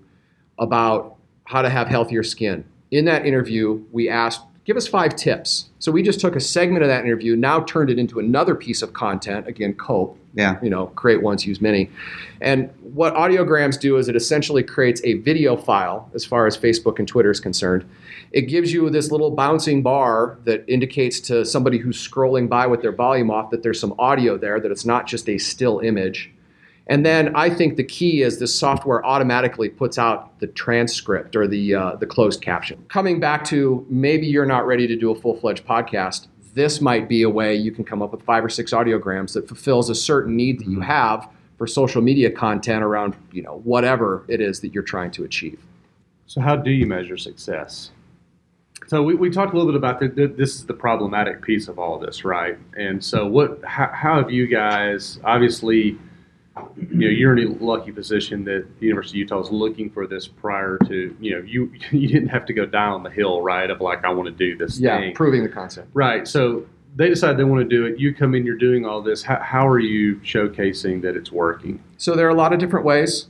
about how to have healthier skin. In that interview, we asked, give us five tips. So we just took a segment of that interview, now turned it into another piece of content, again, COPE, yeah. you know, create once, use many. And what audiograms do is it essentially creates a video file as far as Facebook and Twitter is concerned. It gives you this little bouncing bar that indicates to somebody who's scrolling by with their volume off that there's some audio there, that it's not just a still image. And then I think the key is this software automatically puts out the transcript or the uh, the closed caption. Coming back to maybe you're not ready to do a full fledged podcast. This might be a way you can come up with five or six audiograms that fulfills a certain need that you mm-hmm. have for social media content around you know whatever it is that you're trying to achieve. So, how do you measure success? So, we, we talked a little bit about the, the, this is the problematic piece of all this, right? And so, what? How, how have you guys? Obviously, you know, you're in a lucky position that the University of Utah is looking for this prior to you know you you didn't have to go down on the hill, right? Of like I want to do this Yeah, thing, proving the concept. right? So they decide they want to do it. You come in, you're doing all this. How, how are you showcasing that it's working? So there are a lot of different ways.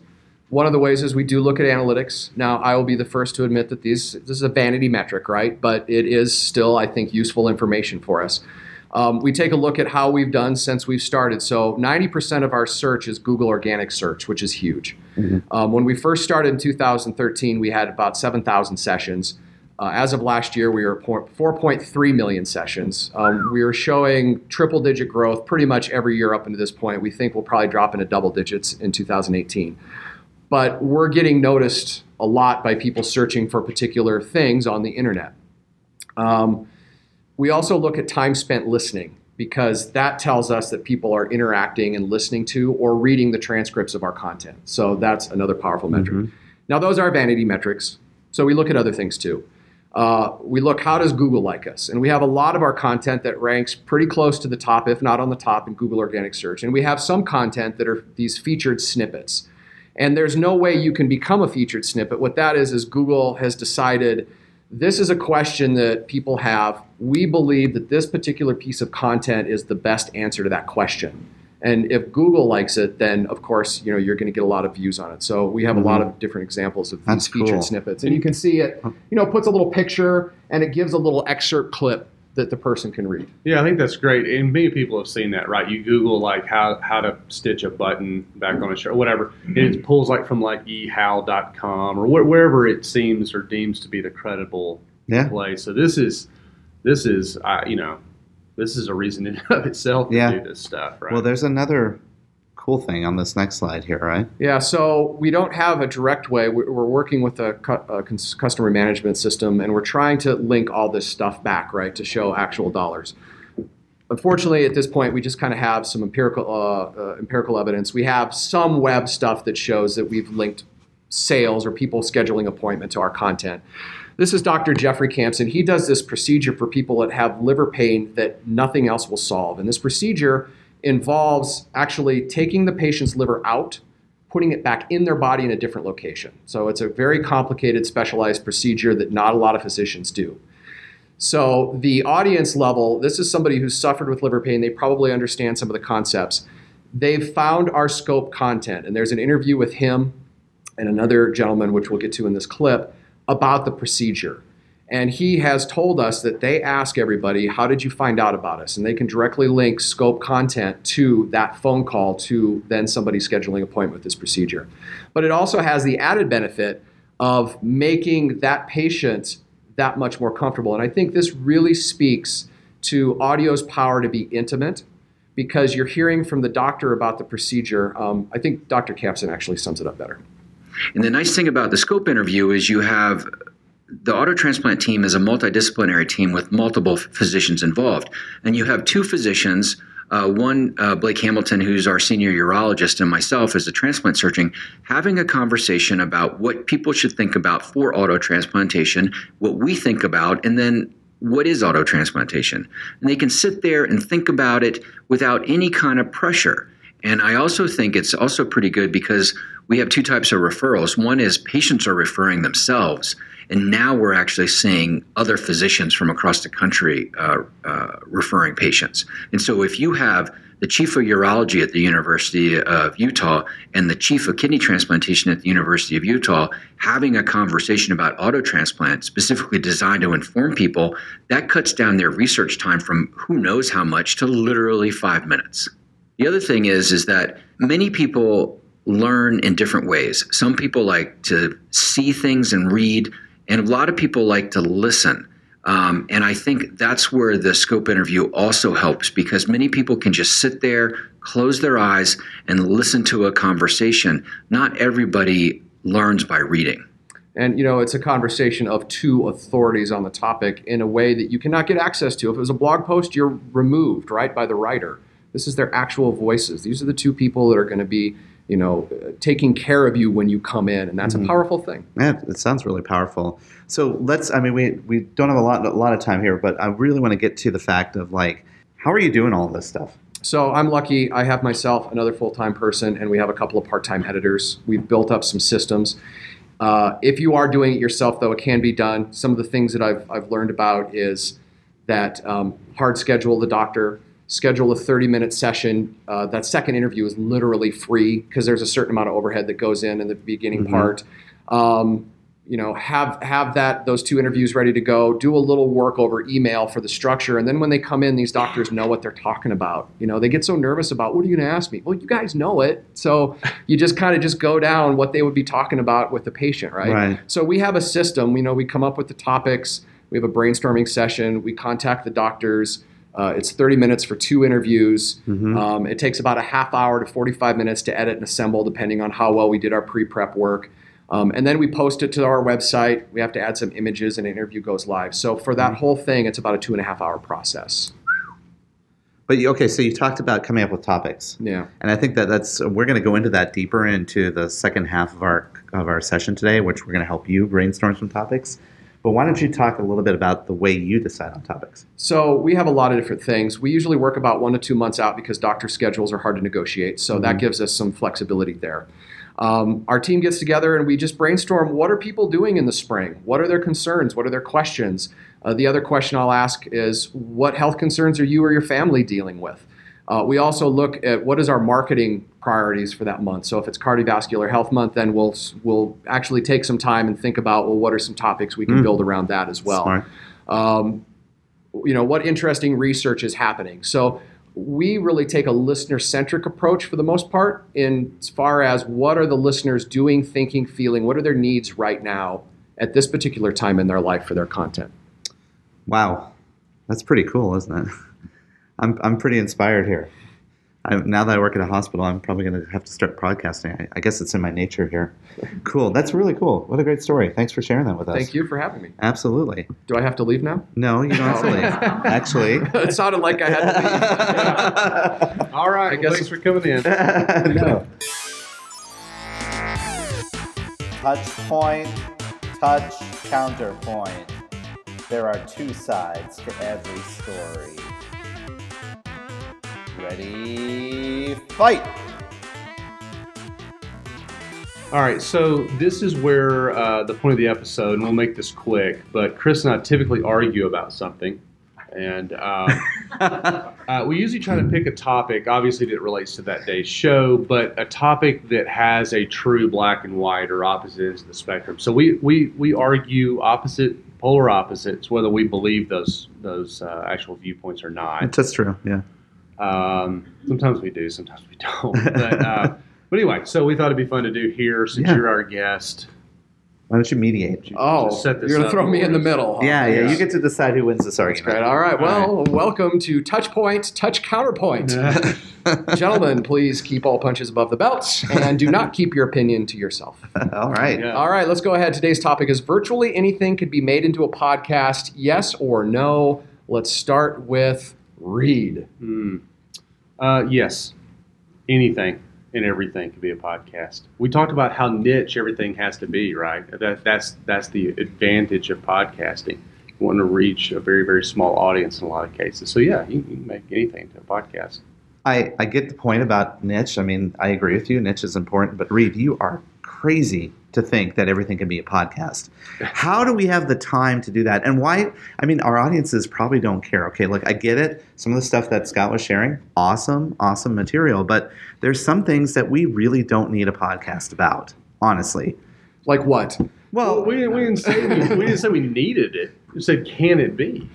One of the ways is we do look at analytics. Now, I will be the first to admit that these this is a vanity metric, right? But it is still, I think, useful information for us. Um, we take a look at how we've done since we've started. So 90% of our search is Google organic search, which is huge. Um, when we first started in 2013, we had about 7,000 sessions. Uh, as of last year, we were 4.3 million sessions. Um, we are showing triple digit growth pretty much every year up into this point. We think we'll probably drop into double digits in 2018. But we're getting noticed a lot by people searching for particular things on the internet. Um, we also look at time spent listening because that tells us that people are interacting and listening to or reading the transcripts of our content. So that's another powerful metric. Now, those are vanity metrics. So we look at other things too. Uh, we look how does Google like us, and we have a lot of our content that ranks pretty close to the top, if not on the top, in Google organic search. And we have some content that are these featured snippets. And there's no way you can become a featured snippet. What that is is Google has decided this is a question that people have. We believe that this particular piece of content is the best answer to that question. And if Google likes it, then of course, you know, you're going to get a lot of views on it. So we have a lot of mm-hmm. different examples of That's these featured cool. snippets. And you can see it, you know, puts a little picture and it gives a little excerpt clip that the person can read. Yeah, I think that's great, and many people have seen that, right? You Google like how how to stitch a button back on a shirt, or whatever, and it pulls like from like ehow.com or wh- wherever it seems or deems to be the credible Yeah. place. So this is this is uh, you know this is a reason in and of itself to Yeah. do this stuff, right? Well, there's another cool thing on this next slide here, right? Yeah, so we don't have a direct way. We- We're working with a, customer management system, and we're trying to link all this stuff back, right, to show actual dollars. Unfortunately, at this point, we just kind of have some empirical uh, uh, empirical evidence. We have some web stuff that shows that we've linked sales or people scheduling appointment to our content. This is Dr. Jeffrey Campsen. He does this procedure for people that have liver pain that nothing else will solve. And this procedure involves actually taking the patient's liver out, putting it back in their body in a different location. So it's a very complicated, specialized procedure that not a lot of physicians do. So the audience level, this is somebody who's suffered with liver pain. They probably understand some of the concepts. They've found our scope content, and there's an interview with him and another gentleman, which we'll get to in this clip, about the procedure. And he has told us that they ask everybody, How did you find out about us? And they can directly link scope content to that phone call to then somebody scheduling appointment with this procedure. But it also has the added benefit of making that patient that much more comfortable. And I think this really speaks to audio's power to be intimate because you're hearing from the doctor about the procedure. Um, I think Dr. Campsen actually sums it up better. And the nice thing about the scope interview is you have the auto transplant team is a multidisciplinary team with multiple physicians involved. And you have two physicians, uh, one, uh, Blake Hamilton, who's our senior urologist, and myself as a transplant surgeon, having a conversation about what people should think about for auto transplantation, what we think about, and then what is auto transplantation. And they can sit there and think about it without any kind of pressure. And I also think it's also pretty good because we have two types of referrals. One is patients are referring themselves, and now we're actually seeing other physicians from across the country uh, uh, referring patients. And so if you have the chief of urology at the University of Utah and the chief of kidney transplantation at the University of Utah having a conversation about auto transplant specifically designed to inform people, that cuts down their research time from who knows how much to literally five minutes. The other thing is is that many people learn in different ways. Some people like to see things and read, and a lot of people like to listen. Um, and I think that's where the scope interview also helps because many people can just sit there, close their eyes, and listen to a conversation. Not everybody learns by reading. And you know, it's a conversation of two authorities on the topic in a way that you cannot get access to. If it was a blog post, you're removed, right, by the writer. This is their actual voices. These are the two people that are going to be, you know, taking care of you when you come in, and that's mm-hmm. a powerful thing. Yeah, it sounds really powerful. So let's. I mean, we we don't have a lot a lot of time here, but I really want to get to the fact of like, how are you doing all this stuff? So I'm lucky. I have myself another full time person, and we have a couple of part time editors. We've built up some systems. Uh, if you are doing it yourself, though, it can be done. Some of the things that I've, I've learned about is that um, hard schedule the doctor, schedule a 30 minute session. Uh, that second interview is literally free because there's a certain amount of overhead that goes in in the beginning mm-hmm. part. Um, you know, have have that those two interviews ready to go. Do a little work over email for the structure, and then when they come in, these doctors know what they're talking about. You know, they get so nervous about what are you going to ask me? Well, you guys know it, so you just kind of just go down what they would be talking about with the patient, right? Right. So we have a system. You know, we come up with the topics. We have a brainstorming session. We contact the doctors uh, it's 30 minutes for two interviews. Mm-hmm. Um, it takes about a half hour to 45 minutes to edit and assemble, depending on how well we did our pre prep work. Um, and then we post it to our website. We have to add some images, and an interview goes live. So for that whole thing, it's about a two and a half hour process. But okay, so you talked about coming up with topics. Yeah. And I think that that's we're going to go into that deeper into the second half of our of our session today, which we're going to help you brainstorm some topics. But why don't you talk a little bit about the way you decide on topics? So we have a lot of different things. We usually work about one to two months out because doctor schedules are hard to negotiate. So mm-hmm. that gives us some flexibility there. Um, our team gets together and we just brainstorm what are people doing in the spring? What are their concerns? What are their questions? Uh, the other question I'll ask is what health concerns are you or your family dealing with? Uh, we also look at what is our marketing priorities for that month. So if it's cardiovascular health month, then we'll we'll actually take some time and think about well, what are some topics we can mm. build around that as well. Um, you know, what interesting research is happening. So we really take a listener centric approach for the most part in as far as what are the listeners doing, thinking, feeling, what are their needs right now at this particular time in their life for their content. Wow. That's pretty cool, isn't it? I'm I'm pretty inspired here. I, now that I work at a hospital, I'm probably going to have to start podcasting. I, I, guess it's in my nature here. Cool. That's really cool. What a great story. Thanks for sharing that with us. Thank you for having me. Absolutely. Do I have to leave now? No, you don't have to leave. Oh. Actually, it sounded like I had to leave. All right. I well, guess thanks for coming in. no. Touch point, touch counterpoint. There are two sides to every story. Ready, fight! All right, so this is where uh, the point of the episode, and we'll make this quick. But Chris and I typically argue about something, and um, uh, we usually try to pick a topic, obviously that relates to that day's show, but a topic that has a true black and white or opposite ends of the spectrum. So we we we argue opposite, polar opposites, whether we believe those those uh, actual viewpoints or not. That's true, yeah. Um, sometimes we do, sometimes we don't. But, uh, but anyway, so we thought it'd be fun to do here since Yeah. you're our guest. Why don't you mediate? Oh, set this you're gonna throw me in the middle. huh? Yeah, yeah, you get to decide who wins this argument. Great. All right. Well, welcome to Touch Point, Touch Counterpoint. Gentlemen, please keep all punches above the belts and do not keep your opinion to yourself. All right. Yeah. All right, let's go ahead. Today's topic is virtually anything could be made into a podcast, yes or no. Let's start with Reed. Hmm. Uh, yes, anything and everything could be a podcast. We talked about how niche everything has to be, right? That, that's that's the advantage of podcasting. You want to reach a very very small audience in a lot of cases. So yeah, you, you can make anything to a podcast. I, I get the point about niche. I mean, I agree with you. Niche is important. But Reed, you are crazy to think that everything can be a podcast. How do we have the time to do that? And why? I mean, our audiences probably don't care. Okay, look, I get it. Some of the stuff that Scot was sharing, awesome, awesome material. But there's some things that we really don't need a podcast about, honestly. Like what? Well, we, we didn't say we, we didn't say we needed it. We said, can it be?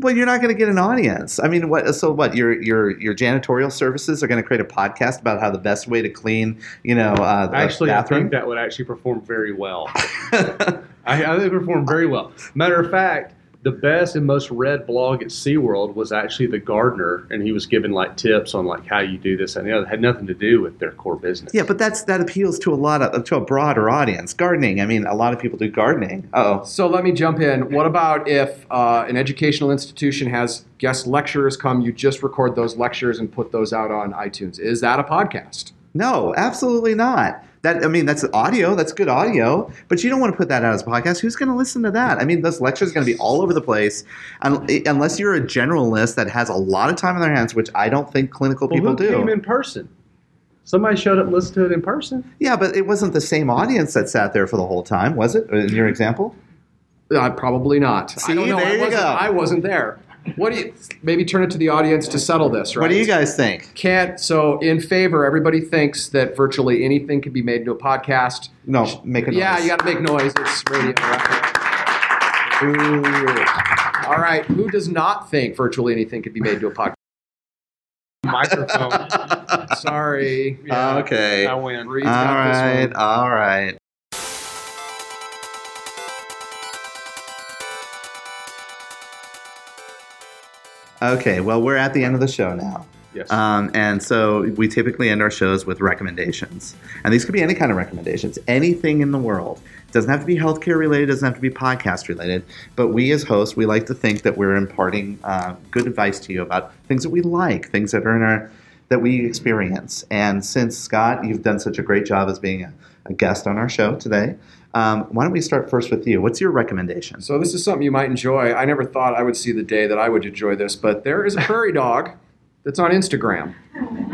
Well, you're not going to get an audience. I mean, what? So what? Your your your janitorial services are going to create a podcast about how the best way to clean, you know, uh, a Actually, I think that would actually perform very well. I, I think it performed very well. Matter of fact, the best and most read blog at SeaWorld was actually the gardener, and he was giving like tips on like how you do this and the other. It had nothing to do with their core business. yeah, but that's that appeals to a lot of to a broader audience. Gardening. I mean, a lot of people do gardening. Oh, So let me jump in. What about if uh, an educational institution has guest lecturers come, you just record those lectures and put those out on iTunes? Is that a podcast? no, absolutely not. That I mean, that's audio. That's good audio. But you don't want to put that out as a podcast. Who's going to listen to that? I mean, those lectures are going to be all over the place, un- unless you're a generalist that has a lot of time on their hands, which I don't think clinical Well, people who do. came in person? Somebody showed up and listened to it in person. Yeah, but it wasn't the same audience that sat there for the whole time, was it? In your example? Uh, probably not. See, I don't know. there I you wasn't, go. I wasn't there. What do you? Maybe turn it to the audience to settle this. Right? What do you guys think? Can't. So in favor, everybody thinks that virtually anything can be made into a podcast. No, make a noise. Yeah, you got to make noise. It's radio. Right? Ooh. All right. Who does not think virtually anything could be made into a podcast? Microphone. Sorry. Yeah, okay. I win. Reed's all got this right, one. all right. Okay, well, we're at the end of the show now. Yes. Um, and so we typically end our shows with recommendations. And these could be any kind of recommendations, anything in the world. It doesn't have to be healthcare related, doesn't have to be podcast related. But we as hosts, we like to think that we're imparting uh, good advice to you about things that we like, things that are in our that we experience. And since Scot, you've done such a great job as being a, a guest on our show today, um, why don't we start first with you? What's your recommendation? So this is something you might enjoy. I never thought I would see the day that I would enjoy this, but there is a prairie dog that's on Instagram,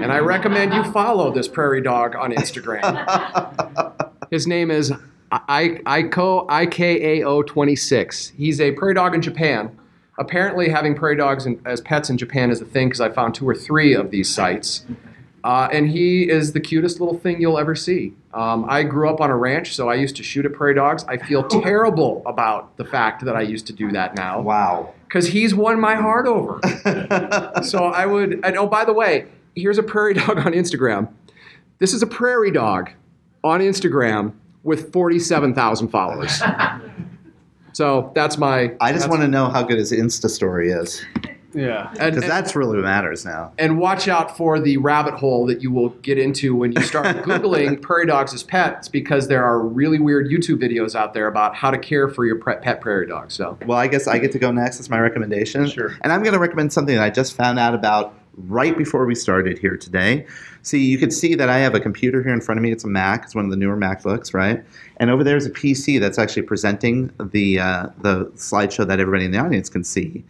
and I recommend you follow this prairie dog on Instagram. His name is I- Iko IKAO 26. He's a prairie dog in Japan. Apparently, having prairie dogs in, as pets in Japan is a thing because I found two or three of these sites. Uh, and he is the cutest little thing you'll ever see. Um, I grew up on a ranch, so I used to shoot at prairie dogs. I feel terrible about the fact that I used to do that now wow. because he's won my heart over. so I would, and oh, by the way, here's a prairie dog on Instagram. This is a prairie dog on Instagram with 47,000 followers. So that's my. I just want to know how good his Insta story is. Yeah. Because that's really what matters now. and watch out for the rabbit hole that you will get into when you start Googling prairie dogs as pets because there are really weird YouTube videos out there about how to care for your pet prairie dog. So Well, I guess I get to go next. That's my recommendation. Sure. And I'm going to recommend something that I just found out about right before we started here today. See, you can see that I have a computer here in front of me. It's a Mac. It's one of the newer MacBooks, right? And over there is a PC that's actually presenting the uh, the slideshow that everybody in the audience can see.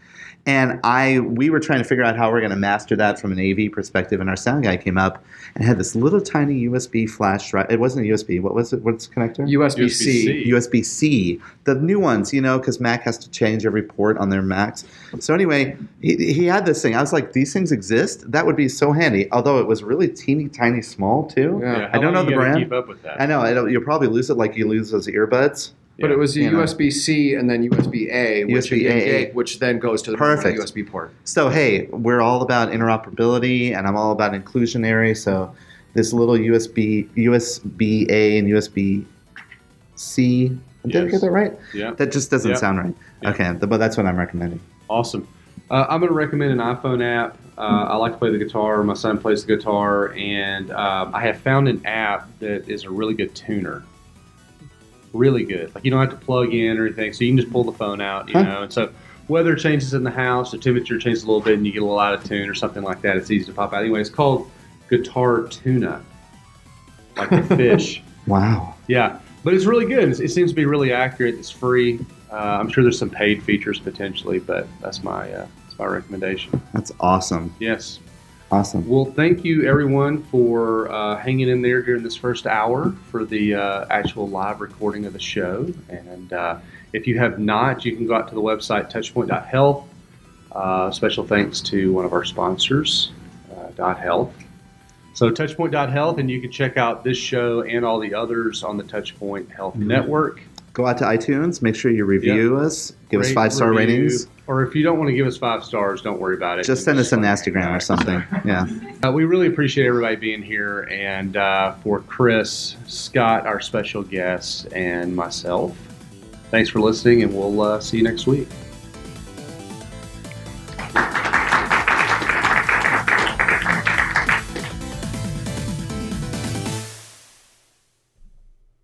And I, we were trying to figure out how we're going to master that from an AV perspective. And our sound guy came up and had this little tiny USB flash drive. It wasn't a USB. What was it? What's the connector? USB C. USB-C. The new ones, you know, because Mac has to change every port on their Macs. So anyway, he, he had this thing. I was like, these things exist. That would be so handy. Although it was really teeny tiny small too. Yeah. Yeah, I don't know how long the you gotta brand. Keep up with that. I know. I don't, you'll probably lose it like you lose those earbuds. But it was a You know. USB C and then USB A, which, USB-A. which then goes to the Perfect. USB port. So hey, we're all about interoperability, and I'm all about inclusionary. So this little USB USB A and USB C. Did I get that right? Yeah. That just doesn't Yeah. sound right. Yeah. Okay, but that's what I'm recommending. Awesome. Uh, I'm going to recommend an iPhone app. Uh, I like to play the guitar. My son plays the guitar, and um, I have found an app that is a really good tuner. Really good. Like you don't have to plug in or anything, so you can just pull the phone out. You Huh. know, and so weather changes in the house, the temperature changes a little bit, and you get a little out of tune or something like that. It's easy to pop out. Anyway, it's called Guitar Tuna, like a fish. Wow. Yeah, but it's really good. It seems to be really accurate. It's free. Uh, I'm sure there's some paid features potentially, but that's my uh, that's my recommendation. That's awesome. Yes. Awesome. Well, thank you everyone for uh, hanging in there during this first hour for the uh, actual live recording of the show. And uh, if you have not, you can go out to the website touchpoint.health. Uh, special thanks to one of our sponsors, uh, Dot Health. So touchpoint.health, and you can check out this show and all the others on the Touchpoint Health Network. Go out to iTunes. Make sure you review us. Give us five star review, ratings. Or if you don't want to give us five stars, don't worry about it. Just send us a like- nasty gram or something. Yeah. Uh, we really appreciate everybody being here, and uh, for Chris, Scot, our special guest, and myself, thanks for listening, and we'll uh, see you next week.